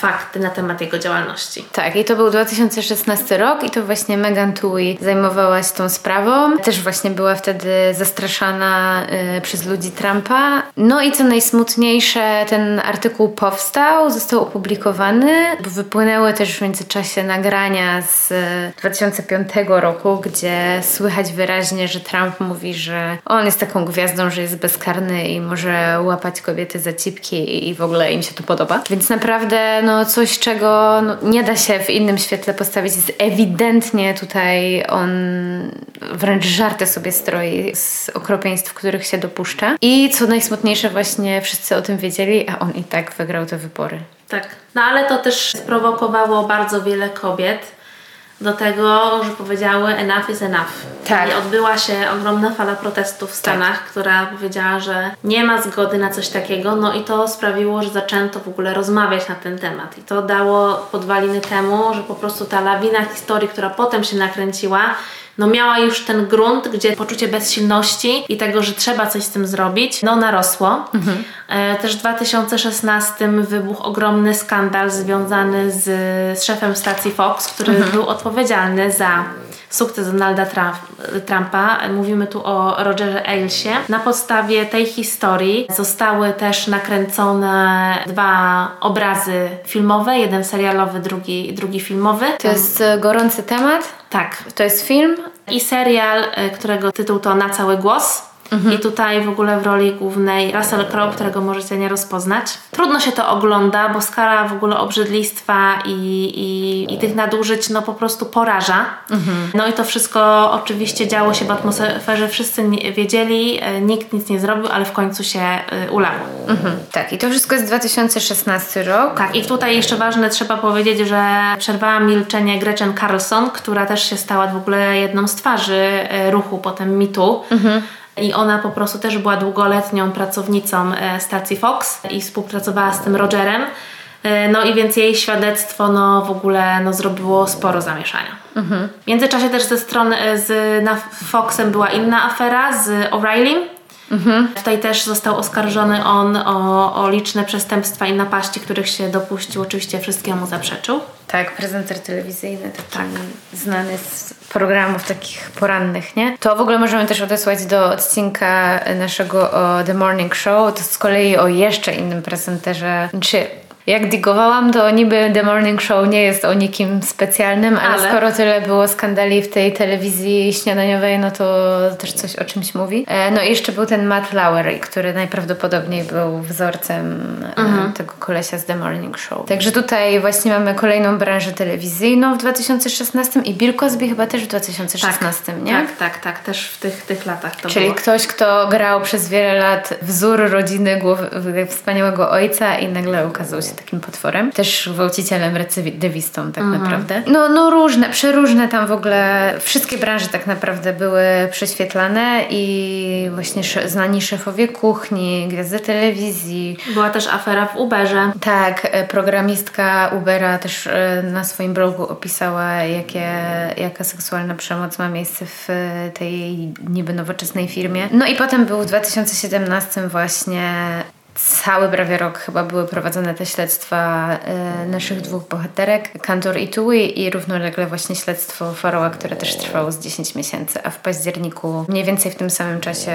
[SPEAKER 1] fakty na temat jego działalności.
[SPEAKER 2] Tak, i to był 2016 rok i to właśnie Megan Tui zajmowała się tą sprawą. Też właśnie była wtedy zastraszana y, przez ludzi Trumpa. No i co najsmutniejsze, ten artykuł powstał, został opublikowany, bo wypłynęły też w międzyczasie nagrania z 2005 roku, gdzie słychać wyraźnie, że Trump mówi, że on jest taką gwiazdą, że jest bezkarny i może łapać kobiety za cipki i w ogóle ogóle im się to podoba. Więc naprawdę no, coś, czego no, nie da się w innym świetle postawić. Jest ewidentnie tutaj on wręcz żarty sobie stroi z okropieństw, których się dopuszcza. I co najsmutniejsze, właśnie wszyscy o tym wiedzieli, a on i tak wygrał te wybory.
[SPEAKER 1] Tak. No ale to też sprowokowało bardzo wiele kobiet do tego, że powiedziały enough is enough. Tak. I odbyła się ogromna fala protestów w Stanach, tak. która powiedziała, że nie ma zgody na coś takiego, no i to sprawiło, że zaczęto w ogóle rozmawiać na ten temat. I to dało podwaliny temu, że po prostu ta lawina historii, która potem się nakręciła, no miała już ten grunt, gdzie poczucie bezsilności i tego, że trzeba coś z tym zrobić, no narosło. Mhm. E, też w 2016 wybuchł ogromny skandal związany z, z szefem stacji Fox, który mhm. był odpowiedzialny za sukces Donalda Trumpa. Mówimy tu o Rogerze Ailesie. Na podstawie tej historii zostały też nakręcone dwa obrazy filmowe, jeden serialowy, drugi, drugi filmowy.
[SPEAKER 2] To jest e, gorący temat?
[SPEAKER 1] Tak.
[SPEAKER 2] To jest film?
[SPEAKER 1] I serial, e, którego tytuł to Na cały głos. Mhm. I tutaj w ogóle w roli głównej Russell Crowe, którego możecie nie rozpoznać. Trudno się to ogląda, bo skala w ogóle obrzydlistwa i, i, i tych nadużyć no po prostu poraża. Mhm. No i to wszystko oczywiście działo się w atmosferze, wszyscy wiedzieli, e, nikt nic nie zrobił, ale w końcu się y, ulało.
[SPEAKER 2] Mhm. Tak, i to wszystko jest 2016 rok.
[SPEAKER 1] Tak, i tutaj jeszcze ważne trzeba powiedzieć, że przerwała milczenie Gretchen Carlson, która też się stała w ogóle jedną z twarzy e, ruchu potem mitu. Mhm i ona po prostu też była długoletnią pracownicą e, stacji Fox i współpracowała z tym Rogerem. E, no i więc jej świadectwo no, w ogóle no, zrobiło sporo zamieszania. Mhm. W międzyczasie też ze strony e, z, na Foxem była inna afera z O'Reilly, Mhm. Tutaj też został oskarżony on o, o liczne przestępstwa i napaści, których się dopuścił. Oczywiście wszystkiemu zaprzeczył.
[SPEAKER 2] Tak, prezenter telewizyjny, taki tak. znany z programów takich porannych, nie? To w ogóle możemy też odesłać do odcinka naszego The Morning Show. To z kolei o jeszcze innym prezenterze, czy jak digowałam, to niby The Morning Show nie jest o nikim specjalnym, ale, ale, skoro tyle było skandali w tej telewizji śniadaniowej, no to też coś o czymś mówi. E, no i jeszcze był ten Matt Lauer, który najprawdopodobniej był wzorcem e, mhm. tego kolesia z The Morning Show. Także tutaj właśnie mamy kolejną branżę telewizyjną w 2016 i Bill Cosby chyba też w 2016,
[SPEAKER 1] tak,
[SPEAKER 2] nie?
[SPEAKER 1] Tak, tak, tak, też w tych, tych latach to
[SPEAKER 2] Czyli
[SPEAKER 1] było.
[SPEAKER 2] ktoś, kto grał przez wiele lat wzór rodziny głowy, wspaniałego ojca i nagle ukazał się takim potworem. Też gwałcicielem, recydywistą tak mhm. naprawdę. No, no różne, przeróżne tam w ogóle, wszystkie branże tak naprawdę były prześwietlane i właśnie znani szefowie kuchni, gwiazdy telewizji.
[SPEAKER 1] Była też afera w Uberze.
[SPEAKER 2] Tak, e, programistka Ubera też e, na swoim blogu opisała, jakie, jaka seksualna przemoc ma miejsce w tej niby nowoczesnej firmie. No i potem był w 2017 właśnie cały prawie rok chyba były prowadzone te śledztwa y, naszych dwóch bohaterek, Kantor i Tui i równolegle właśnie śledztwo Faroła, które też trwało z 10 miesięcy, a w październiku mniej więcej w tym samym czasie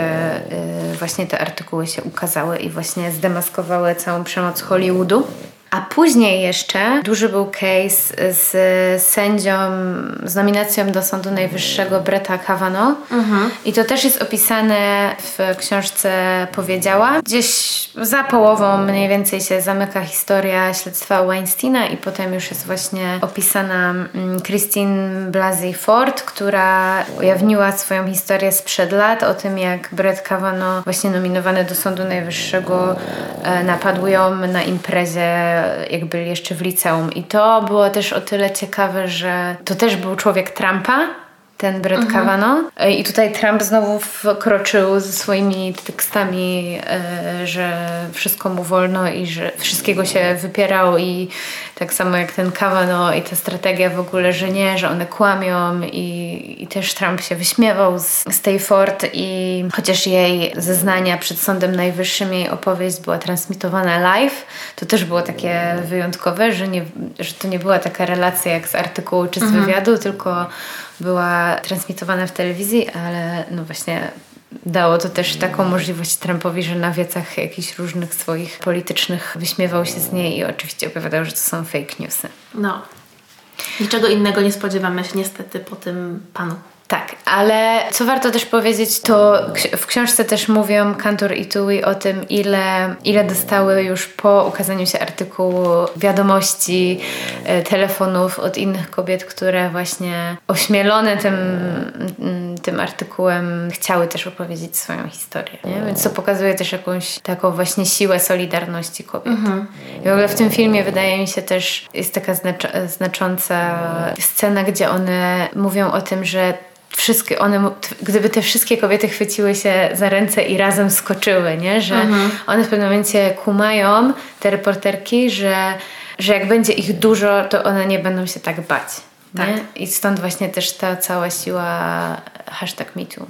[SPEAKER 2] y, właśnie te artykuły się ukazały i właśnie zdemaskowały całą przemoc Hollywoodu. A później jeszcze duży był case z sędzią z nominacją do Sądu Najwyższego Bretta Kavanaugh. Mhm. I to też jest opisane w książce Powiedziała. Gdzieś za połową mniej więcej się zamyka historia śledztwa Weinsteina i potem już jest właśnie opisana mm, Christine Blasey Ford, która ujawniła swoją historię sprzed lat o tym, jak Brett Kavanaugh, właśnie nominowany do Sądu Najwyższego, e, napadł ją na imprezie jak byli jeszcze w liceum. I to było też o tyle ciekawe, że to też był człowiek Trumpa, ten Brett mhm. Kavanaugh. I tutaj Trump znowu wkroczył ze swoimi tekstami, e, że wszystko mu wolno i że wszystkiego się wypierał i tak samo jak ten Kavanaugh i ta strategia w ogóle, że nie, że one kłamią i, i też Trump się wyśmiewał z, z tej Ford i chociaż jej zeznania przed Sądem Najwyższym, jej opowieść była transmitowana live, to też było takie wyjątkowe, że, nie, że to nie była taka relacja jak z artykułu czy z mhm. wywiadu, tylko była transmitowana w telewizji, ale no właśnie dało to też taką możliwość Trumpowi, że na wiecach jakichś różnych swoich politycznych wyśmiewał się z niej i oczywiście opowiadał, że to są fake newsy.
[SPEAKER 1] No. Niczego innego nie spodziewamy się niestety po tym panu.
[SPEAKER 2] Tak, ale co warto też powiedzieć, to w książce też mówią Kantor i Tui o tym, ile, ile dostały już po ukazaniu się artykułu wiadomości, e, telefonów od innych kobiet, które właśnie ośmielone tym, mm, tym artykułem chciały też opowiedzieć swoją historię. Nie? Więc to pokazuje też jakąś taką właśnie siłę solidarności kobiet. Mhm. I w ogóle w tym filmie wydaje mi się też jest taka znacz znacząca scena, gdzie one mówią o tym, że wszystkie one, gdyby te wszystkie kobiety chwyciły się za ręce i razem skoczyły, nie? że mhm. one w pewnym momencie kumają, te reporterki, że, że jak będzie ich dużo, to one nie będą się tak bać. Tak. Nie? I stąd właśnie też ta cała siła hashtag MeToo.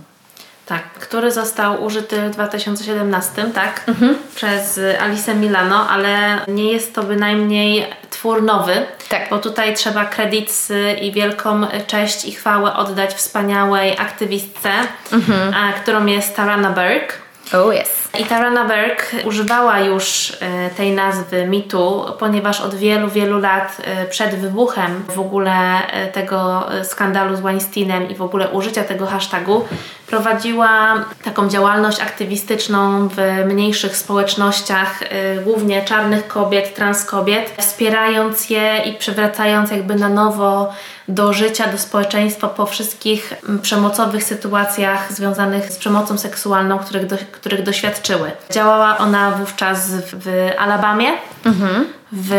[SPEAKER 1] Tak, który został użyty w 2017, tak? Mhm. Przez Alice Milano, ale nie jest to bynajmniej twór nowy. Tak. Bo tutaj trzeba kredyt i wielką cześć i chwałę oddać wspaniałej aktywistce, mhm. którą jest Tarana Burke.
[SPEAKER 2] Oh yes.
[SPEAKER 1] I Tarana Berg używała już e, tej nazwy mitu, ponieważ od wielu, wielu lat e, przed wybuchem w ogóle e, tego skandalu z Weinsteinem i w ogóle użycia tego hashtagu prowadziła taką działalność aktywistyczną w mniejszych społecznościach, głównie czarnych kobiet, trans kobiet, wspierając je i przywracając jakby na nowo do życia, do społeczeństwa po wszystkich przemocowych sytuacjach związanych z przemocą seksualną, których, do, których doświadczyły. Działała ona wówczas w Alabamie. Mhm w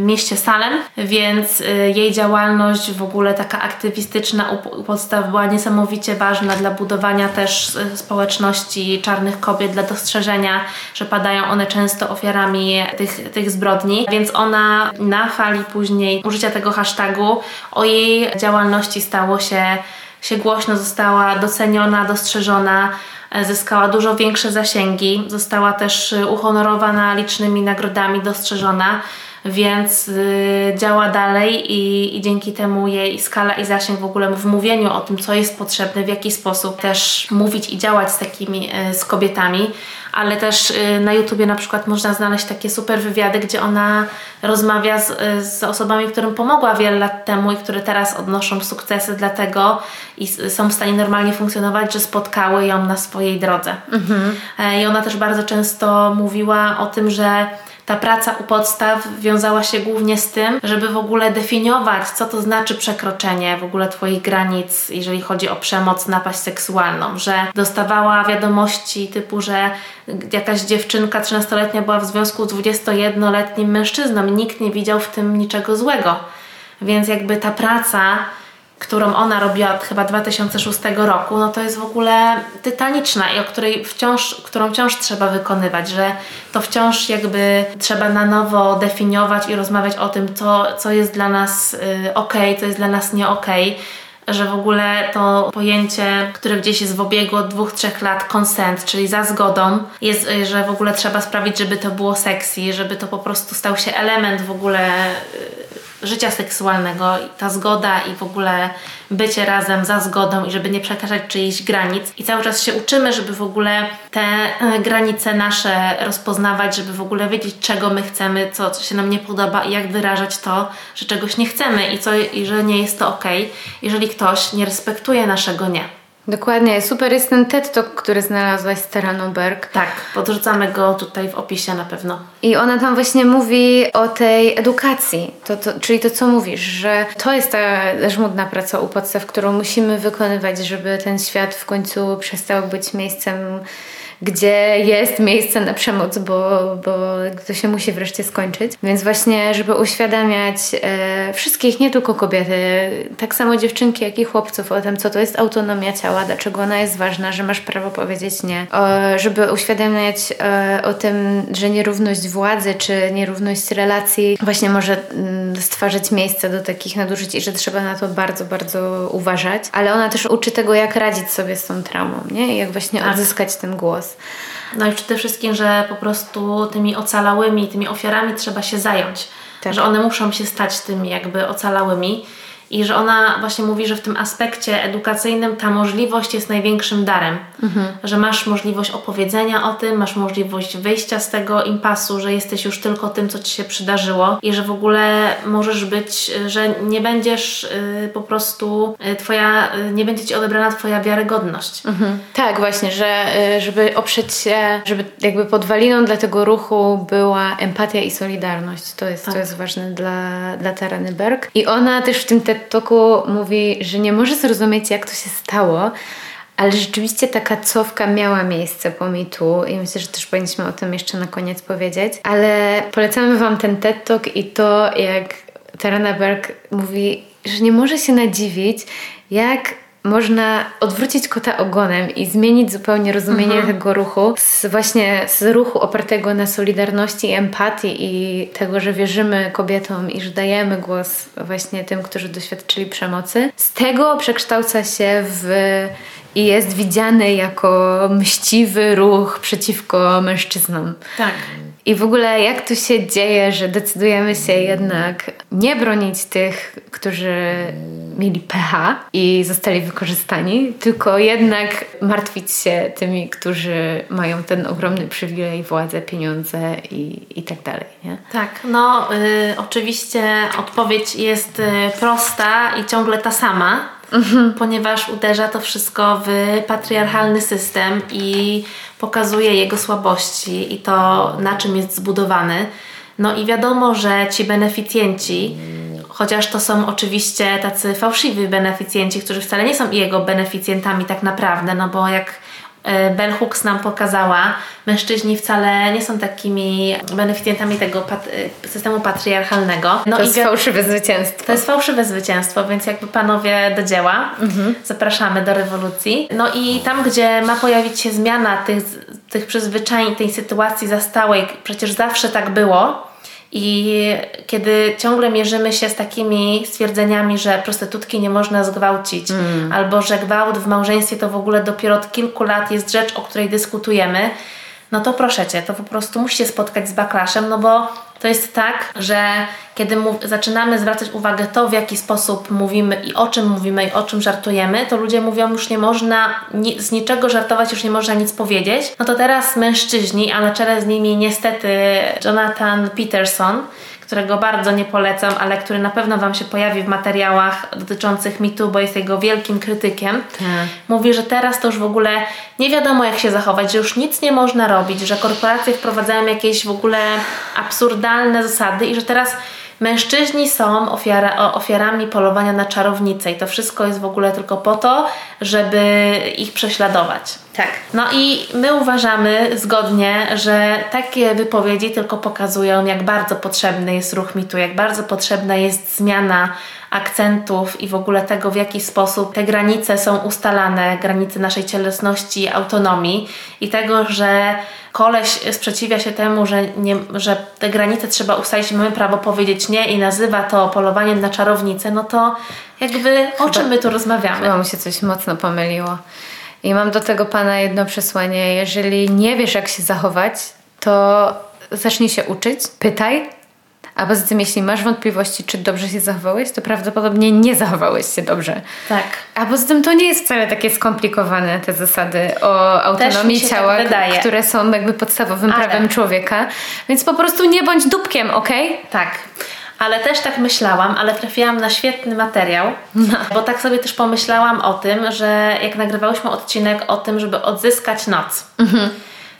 [SPEAKER 1] mieście Salem, więc y, jej działalność w ogóle taka aktywistyczna u podstaw była niesamowicie ważna dla budowania też y, społeczności czarnych kobiet, dla dostrzeżenia, że padają one często ofiarami tych, tych zbrodni, więc ona na fali później użycia tego hashtagu o jej działalności stało się, się głośno, została doceniona, dostrzeżona zyskała dużo większe zasięgi, została też e, uhonorowana licznymi nagrodami, dostrzeżona, więc y, działa dalej i, i, dzięki temu jej skala i zasięg w ogóle w mówieniu o tym, co jest potrzebne, w jaki sposób też mówić i działać z takimi, y, z kobietami, ale też y, na YouTubie na przykład można znaleźć takie super wywiady, gdzie ona rozmawia z, z osobami, którym pomogła wiele lat temu i które teraz odnoszą sukcesy dlatego i są w stanie normalnie funkcjonować, że spotkały ją na swojej drodze. Mhm. E, I ona też bardzo często mówiła o tym, że ta praca u podstaw wiązała się głównie z tym, żeby w ogóle definiować, co to znaczy przekroczenie w ogóle Twoich granic, jeżeli chodzi o przemoc, napaść seksualną, że dostawała wiadomości typu, że jakaś dziewczynka 13-letnia była w związku z 21-letnim mężczyzną i nikt nie widział w tym niczego złego. Więc jakby ta praca którą ona robiła od chyba 2006 roku, no to jest w ogóle tytaniczna i o której wciąż, którą wciąż trzeba wykonywać, że to wciąż jakby trzeba na nowo definiować i rozmawiać o tym, co, co jest dla nas y, ok, co jest dla nas nie ok że w ogóle to pojęcie, które gdzieś jest w obiegu od dwóch, trzech lat, consent, czyli za zgodą, jest, y, że w ogóle trzeba sprawić, żeby to było sexy, żeby to po prostu stał się element w ogóle y, życia seksualnego ta zgoda i w ogóle bycie razem za zgodą i żeby nie przekraczać czyichś granic. I cały czas się uczymy, żeby w ogóle te e, granice nasze rozpoznawać, żeby w ogóle wiedzieć, czego my chcemy, co, co się nam nie podoba i jak wyrażać to, że czegoś nie chcemy i, co, i że nie jest to ok, jeżeli ktoś nie respektuje naszego nie.
[SPEAKER 2] Dokładnie, super jest ten TED Talk, który znalazłaś z Teraną Berg.
[SPEAKER 1] Tak, podrzucamy go tutaj w opisie na pewno.
[SPEAKER 2] I ona tam właśnie mówi o tej edukacji, to, to, czyli to co mówisz, że to jest ta żmudna praca u podstaw, którą musimy wykonywać, żeby ten świat w końcu przestał być miejscem gdzie jest miejsce na przemoc, bo, bo to się musi wreszcie skończyć. Więc właśnie, żeby uświadamiać e, wszystkich, nie tylko kobiety, tak samo dziewczynki, jak i chłopców o tym, co to jest autonomia ciała, dlaczego ona jest ważna, że masz prawo powiedzieć nie. Żeby uświadamiać e, o tym, że nierówność władzy czy nierówność relacji właśnie może mm, stwarzać miejsce do takich nadużyć i że trzeba na to bardzo, bardzo uważać. Ale ona też uczy tego, jak radzić sobie z tą traumą, nie? I jak właśnie tak. odzyskać ten głos.
[SPEAKER 1] No i przede wszystkim, że po prostu tymi ocalałymi, tymi ofiarami trzeba się zająć. Tak. Że one muszą się stać tymi jakby ocalałymi i że ona właśnie mówi, że w tym aspekcie edukacyjnym ta możliwość jest największym darem. Mhm. Że masz możliwość opowiedzenia o tym, masz możliwość wyjścia z tego impasu, że jesteś już tylko tym, co ci się przydarzyło i że w ogóle możesz być, że nie będziesz y, po prostu y, twoja, y, nie będzie ci odebrana twoja wiarygodność.
[SPEAKER 2] Mhm. Tak, właśnie, że y, żeby oprzeć się, żeby jakby podwaliną dla tego ruchu była empatia i solidarność. To jest, tak. to jest ważne dla, dla Tarany Berg. I ona też w tym te TED mówi, że nie może zrozumieć, jak to się stało, ale rzeczywiście taka cofka miała miejsce po mitu i myślę, że też powinniśmy o tym jeszcze na koniec powiedzieć. Ale polecamy Wam ten TED Talk i to, jak Tarana Berg mówi, że nie może się nadziwić, jak można odwrócić kota ogonem i zmienić zupełnie rozumienie mhm. tego ruchu z właśnie z ruchu opartego na solidarności, empatii i tego, że wierzymy kobietom i że dajemy głos właśnie tym, którzy doświadczyli przemocy. Z tego przekształca się w i jest widziany jako mściwy ruch przeciwko mężczyznom.
[SPEAKER 1] Tak.
[SPEAKER 2] I w ogóle jak to się dzieje, że decydujemy się jednak nie bronić tych, którzy mieli pecha i zostali wykorzystani, tylko jednak martwić się tymi, którzy mają ten ogromny przywilej, władzę, pieniądze i, i tak dalej. Nie?
[SPEAKER 1] Tak, no y, oczywiście odpowiedź jest y, prosta i ciągle ta sama, mhm. ponieważ uderza to wszystko w patriarchalny system i pokazuje jego słabości i to, na czym jest zbudowany. No i wiadomo, że ci beneficjenci, chociaż to są oczywiście tacy fałszywi beneficjenci, którzy wcale nie są jego beneficjentami tak naprawdę, no bo jak Bell Hooks nam pokazała, mężczyźni wcale nie są takimi beneficjentami tego pat e, systemu patriarchalnego.
[SPEAKER 2] No to jest fałszywe zwycięstwo.
[SPEAKER 1] To jest fałszywe zwycięstwo, więc jakby panowie do dzieła. Mhm. Zapraszamy do rewolucji. No i tam, gdzie ma pojawić się zmiana tych, tych przyzwyczajeń, tej sytuacji zastałej, przecież zawsze tak było, i kiedy ciągle mierzymy się z takimi stwierdzeniami, że prostytutki nie można zgwałcić, mm. albo że gwałt w małżeństwie to w ogóle dopiero od kilku lat jest rzecz, o której dyskutujemy, no to proszę cię, to po prostu musi się spotkać z backlashem, no bo to jest tak, że kiedy zaczynamy zwracać uwagę to, w jaki sposób mówimy i o czym mówimy i o czym żartujemy, to ludzie mówią, już nie można ni z niczego żartować, już nie można nic powiedzieć. No to teraz mężczyźni, a na czele z nimi niestety Jonathan Peterson, którego bardzo nie polecam, ale który na pewno Wam się pojawi w materiałach dotyczących mitu, bo jest jego wielkim krytykiem. Tak. Mówi, że teraz to już w ogóle nie wiadomo jak się zachować, że już nic nie można robić, że korporacje wprowadzają jakieś w ogóle absurdalne zasady i że teraz Mężczyźni są ofiara, ofiarami polowania na czarownice i to wszystko jest w ogóle tylko po to, żeby ich prześladować.
[SPEAKER 2] Tak.
[SPEAKER 1] No i my uważamy zgodnie, że takie wypowiedzi tylko pokazują, jak bardzo potrzebny jest ruch mitu, jak bardzo potrzebna jest zmiana akcentów i w ogóle tego, w jaki sposób te granice są ustalane, granice naszej cielesności, autonomii i tego, że koleś sprzeciwia się temu, że, nie, że te granice trzeba ustalić, mamy prawo powiedzieć nie i nazywa to polowaniem na czarownicę, no to jakby o czym my tu rozmawiamy?
[SPEAKER 2] Chyba mu się coś mocno pomyliło. I mam do tego pana jedno przesłanie. Jeżeli nie wiesz, jak się zachować, to zacznij się uczyć, pytaj, a poza tym, jeśli masz wątpliwości, czy dobrze się zachowałeś, to prawdopodobnie nie zachowałeś się dobrze.
[SPEAKER 1] Tak.
[SPEAKER 2] A poza tym to nie jest wcale takie skomplikowane, te zasady o autonomii tak ciała, tak które są jakby podstawowym Ale. prawem człowieka. Więc po prostu nie bądź dupkiem, ok?
[SPEAKER 1] Tak. Ale też tak myślałam, ale trafiłam na świetny materiał, no. bo tak sobie też pomyślałam o tym, że jak nagrywałyśmy odcinek o tym, żeby odzyskać noc. Mhm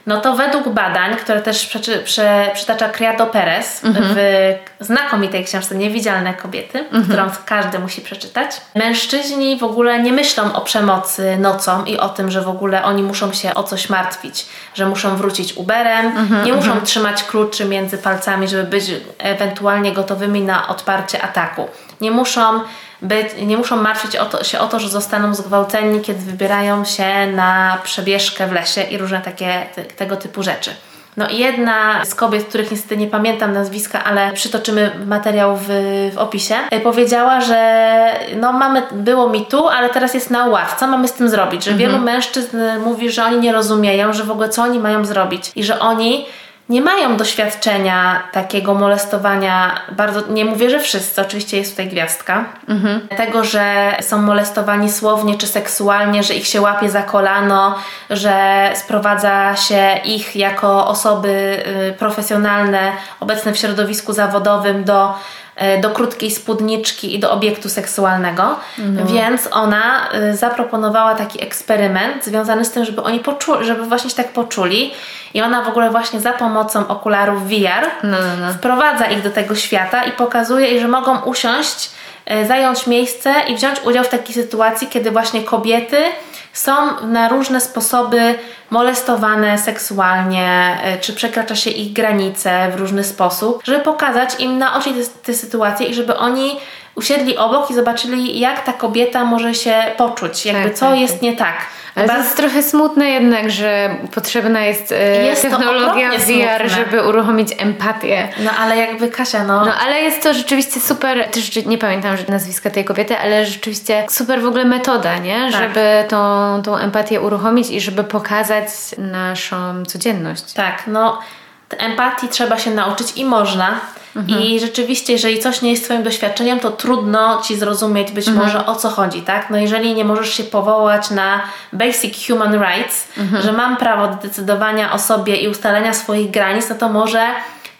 [SPEAKER 1] no to według badań, które też przeczy, prze, przytacza Criado Perez mhm. w znakomitej książce Niewidzialne kobiety, mhm. którą każdy musi przeczytać, mężczyźni w ogóle nie myślą o przemocy nocą i o tym, że w ogóle oni muszą się o coś martwić, że muszą wrócić Uberem, mhm. nie muszą mhm. trzymać kluczy między palcami, żeby być ewentualnie gotowymi na odparcie ataku. Nie muszą być, nie muszą martwić o to, się o to, że zostaną zgwałceni, kiedy wybierają się na przebieżkę w lesie i różne takie te, tego typu rzeczy. No i jedna z kobiet, których niestety nie pamiętam nazwiska, ale przytoczymy materiał w, w opisie, e, powiedziała, że no mamy, było mi tu, ale teraz jest na uław. Co mamy z tym zrobić? Że mhm. wielu mężczyzn mówi, że oni nie rozumieją, że w ogóle co oni mają zrobić i że oni nie mają doświadczenia takiego molestowania, bardzo, nie mówię, że wszyscy, oczywiście jest tutaj gwiazdka, mhm. tego, że są molestowani słownie czy seksualnie, że ich się łapie za kolano, że sprowadza się ich jako osoby y, profesjonalne, obecne w środowisku zawodowym do do krótkiej spódniczki i do obiektu seksualnego, no. więc ona e, zaproponowała taki eksperyment związany z tym, żeby oni poczuli, żeby właśnie się tak poczuli i ona w ogóle właśnie za pomocą okularów VR no, no, no. wprowadza ich do tego świata i pokazuje, że mogą usiąść, e, zająć miejsce i wziąć udział w takiej sytuacji, kiedy właśnie kobiety są na różne sposoby molestowane seksualnie, e, czy przekracza się ich granice w różny sposób, żeby pokazać im na oczy te, te sytuacje i żeby oni usiedli obok i zobaczyli, jak ta kobieta może się poczuć, jakby tak, co tak, jest tak. nie tak.
[SPEAKER 2] Ale to jest trochę smutne jednak, że potrzebna jest, e, jest technologia VR, smutne. żeby uruchomić empatię.
[SPEAKER 1] No ale jakby Kasia, no...
[SPEAKER 2] No ale jest to rzeczywiście super, też nie pamiętam nazwiska tej kobiety, ale rzeczywiście super w ogóle metoda, nie? Tak. Żeby tą, tą empatię uruchomić i żeby pokazać naszą codzienność.
[SPEAKER 1] Tak, no empatii trzeba się nauczyć i można. Mhm. I rzeczywiście, jeżeli coś nie jest Twoim doświadczeniem, to trudno Ci zrozumieć być mhm. może o co chodzi, tak? No jeżeli nie możesz się powołać na basic human rights, mhm. że mam prawo do decydowania o sobie i ustalenia swoich granic, no to może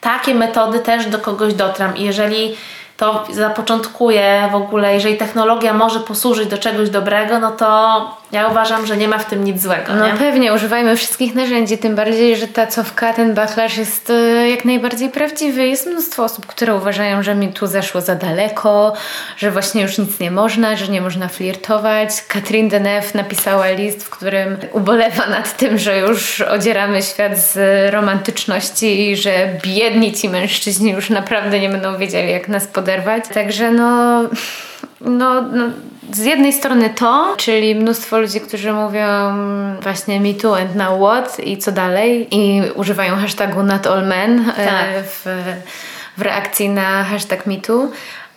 [SPEAKER 1] takie metody też do kogoś dotram. I jeżeli to zapoczątkuje w ogóle, jeżeli technologia może posłużyć do czegoś dobrego, no to ja uważam, że nie ma w tym nic złego.
[SPEAKER 2] No nie? pewnie, używajmy wszystkich narzędzi, tym bardziej, że ta cofka, ten backlash jest e, jak najbardziej prawdziwy. Jest mnóstwo osób, które uważają, że mi tu zeszło za daleko, że właśnie już nic nie można, że nie można flirtować. Catherine Deneuve napisała list, w którym ubolewa nad tym, że już odzieramy świat z romantyczności i że biedni ci mężczyźni już naprawdę nie będą wiedzieli, jak nas poderwać. Także no no, no, z jednej strony to, czyli mnóstwo ludzi, którzy mówią właśnie me too and now what i co dalej i używają hashtagu not all men e, tak. w, w reakcji na hashtag me too.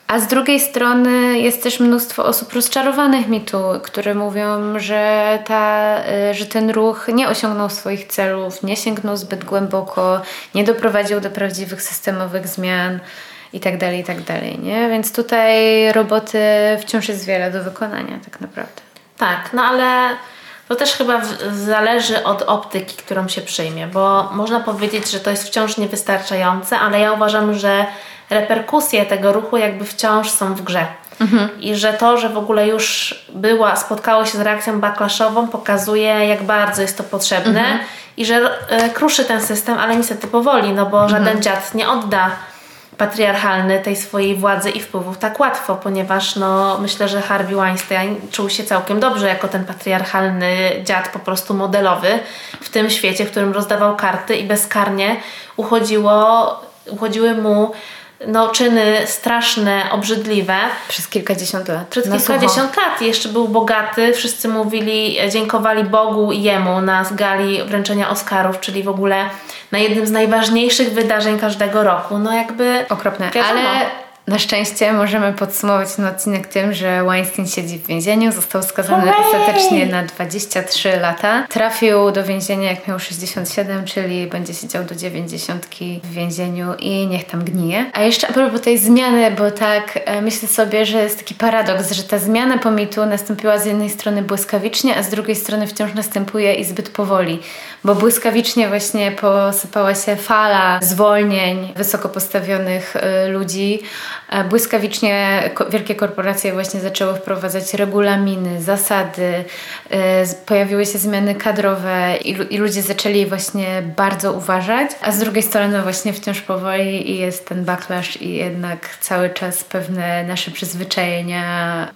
[SPEAKER 2] A z drugiej strony jest też mnóstwo osób rozczarowanych mitu, które mówią, że, ta, e, że ten ruch nie osiągnął swoich celów, nie sięgnął zbyt głęboko, nie doprowadził do prawdziwych systemowych zmian i tak dalej, i tak dalej, nie? Więc tutaj roboty wciąż jest wiele do wykonania tak naprawdę.
[SPEAKER 1] Tak, no ale to też chyba zależy od optyki, którą się przyjmie, bo można powiedzieć, że to jest wciąż niewystarczające, ale ja uważam, że reperkusje tego ruchu jakby wciąż są w grze. Mhm. I że to, że w ogóle już była, spotkało się z reakcją backlashową, pokazuje, jak bardzo jest to potrzebne mhm. i że e, kruszy ten system, ale niestety powoli, no bo mhm. żaden dziad nie odda patriarchalny tej swojej władzy i wpływów tak łatwo, ponieważ no, myślę, że Harvey Weinstein czuł się całkiem dobrze jako ten patriarchalny dziad po prostu modelowy w tym świecie, w którym rozdawał karty i bezkarnie uchodziło, uchodziły mu no, czyny straszne, obrzydliwe.
[SPEAKER 2] Przez kilkadziesiąt lat.
[SPEAKER 1] Przez na kilkadziesiąt sucho. lat. Jeszcze był bogaty. Wszyscy mówili, dziękowali Bogu i jemu na gali wręczenia Oscarów, czyli w ogóle na jednym z najważniejszych wydarzeń każdego roku. No jakby...
[SPEAKER 2] Okropne. Wiadomo, Ale na szczęście możemy podsumować ten odcinek tym, że Weinstein siedzi w więzieniu, został skazany Hooray! ostatecznie na 23 lata. Trafił do więzienia jak miał 67, czyli będzie siedział do 90 w więzieniu i niech tam gnije. A jeszcze a propos tej zmiany, bo tak e, myślę sobie, że jest taki paradoks, że ta zmiana po mitu nastąpiła z jednej strony błyskawicznie, a z drugiej strony wciąż następuje i zbyt powoli, bo błyskawicznie właśnie posypała się fala zwolnień wysoko postawionych y, ludzi, E, błyskawicznie wielkie korporacje właśnie zaczęły wprowadzać regulaminy, zasady, e, pojawiły się zmiany kadrowe i, ludzie zaczęli właśnie bardzo uważać, a z drugiej strony właśnie wciąż powoli jest ten backlash i jednak cały czas pewne nasze przyzwyczajenia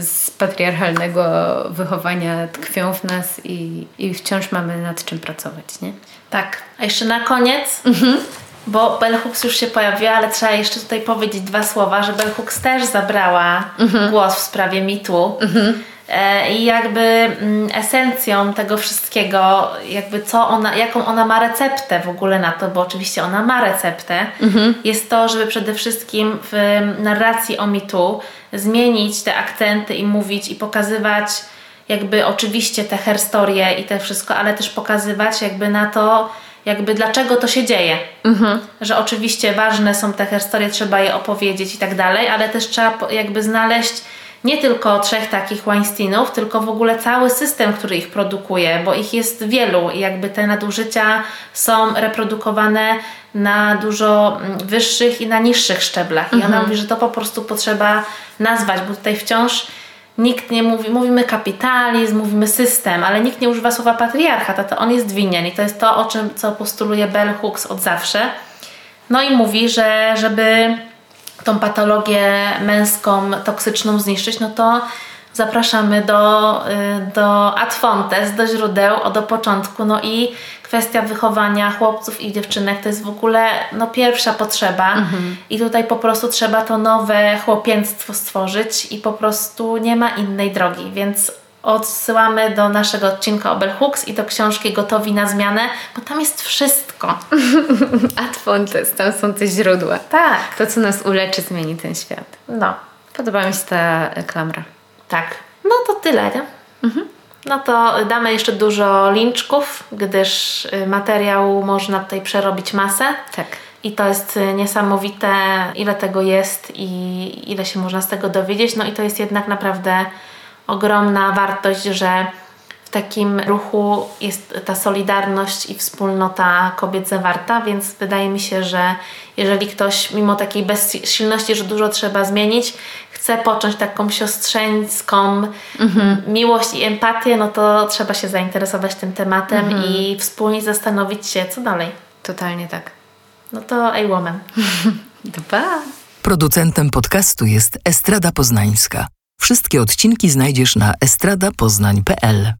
[SPEAKER 2] z patriarchalnego wychowania tkwią w nas i, i wciąż mamy nad czym pracować, nie?
[SPEAKER 1] Tak. A jeszcze na koniec mhm bo Bell Hooks już się pojawiła, ale trzeba jeszcze tutaj powiedzieć dwa słowa, że Bell Hooks też zabrała mhm. głos w sprawie mitu. Mhm. E, I jakby mm, esencją tego wszystkiego, jakby co ona, jaką ona ma receptę w ogóle na to, bo oczywiście ona ma receptę, mhm. jest to, żeby przede wszystkim w narracji o mitu zmienić te akcenty i mówić i pokazywać jakby oczywiście te herstorie i te wszystko, ale też pokazywać jakby na to, jakby dlaczego to się dzieje. Mhm. Że oczywiście ważne są te historie, trzeba je opowiedzieć i tak dalej, ale też trzeba jakby znaleźć nie tylko trzech takich Weinsteinów, tylko w ogóle cały system, który ich produkuje, bo ich jest wielu i jakby te nadużycia są reprodukowane na dużo mm, wyższych i na niższych szczeblach. I mhm. ona mówi, że to po prostu potrzeba nazwać, bo tutaj wciąż nikt nie mówi, mówimy kapitalizm, mówimy system, ale nikt nie używa słowa patriarchat, to on jest winien i to jest to, o czym co postuluje Bell Hooks od zawsze. No i mówi, że żeby tą patologię męską, toksyczną zniszczyć, no to zapraszamy do, y, do ad fontes, do źródeł, do początku. No i kwestia wychowania chłopców i dziewczynek to jest w ogóle no, pierwsza potrzeba. Mhm. I tutaj po prostu trzeba to nowe chłopięctwo stworzyć i po prostu nie ma innej drogi. Więc odsyłamy do naszego odcinka o Bell Hooks i do książki Gotowi na zmianę, bo tam jest wszystko. [laughs]
[SPEAKER 2] Ad fontes, tam są te źródła.
[SPEAKER 1] Tak.
[SPEAKER 2] To, co nas uleczy, zmieni ten świat.
[SPEAKER 1] No.
[SPEAKER 2] Podoba mi się ta klamra.
[SPEAKER 1] Tak. No to tyle, nie? Mhm. No to damy jeszcze dużo linczków, gdyż y, materiał można tutaj przerobić masę.
[SPEAKER 2] Tak.
[SPEAKER 1] I to jest y, niesamowite, ile tego jest i ile się można z tego dowiedzieć. No i to jest jednak naprawdę ogromna wartość, że takim ruchu jest ta solidarność i wspólnota kobiet zawarta, więc wydaje mi się, że jeżeli ktoś mimo takiej bezsilności, że dużo trzeba zmienić, chce począć taką siostrzeńską mhm. miłość i empatię, no to trzeba się zainteresować tym tematem mhm. i wspólnie zastanowić się, co dalej.
[SPEAKER 2] Totalnie tak.
[SPEAKER 1] No to a woman. [laughs]
[SPEAKER 2] Dwa.
[SPEAKER 3] Producentem podcastu jest Estrada Poznańska. Wszystkie odcinki znajdziesz na estradapoznań.pl.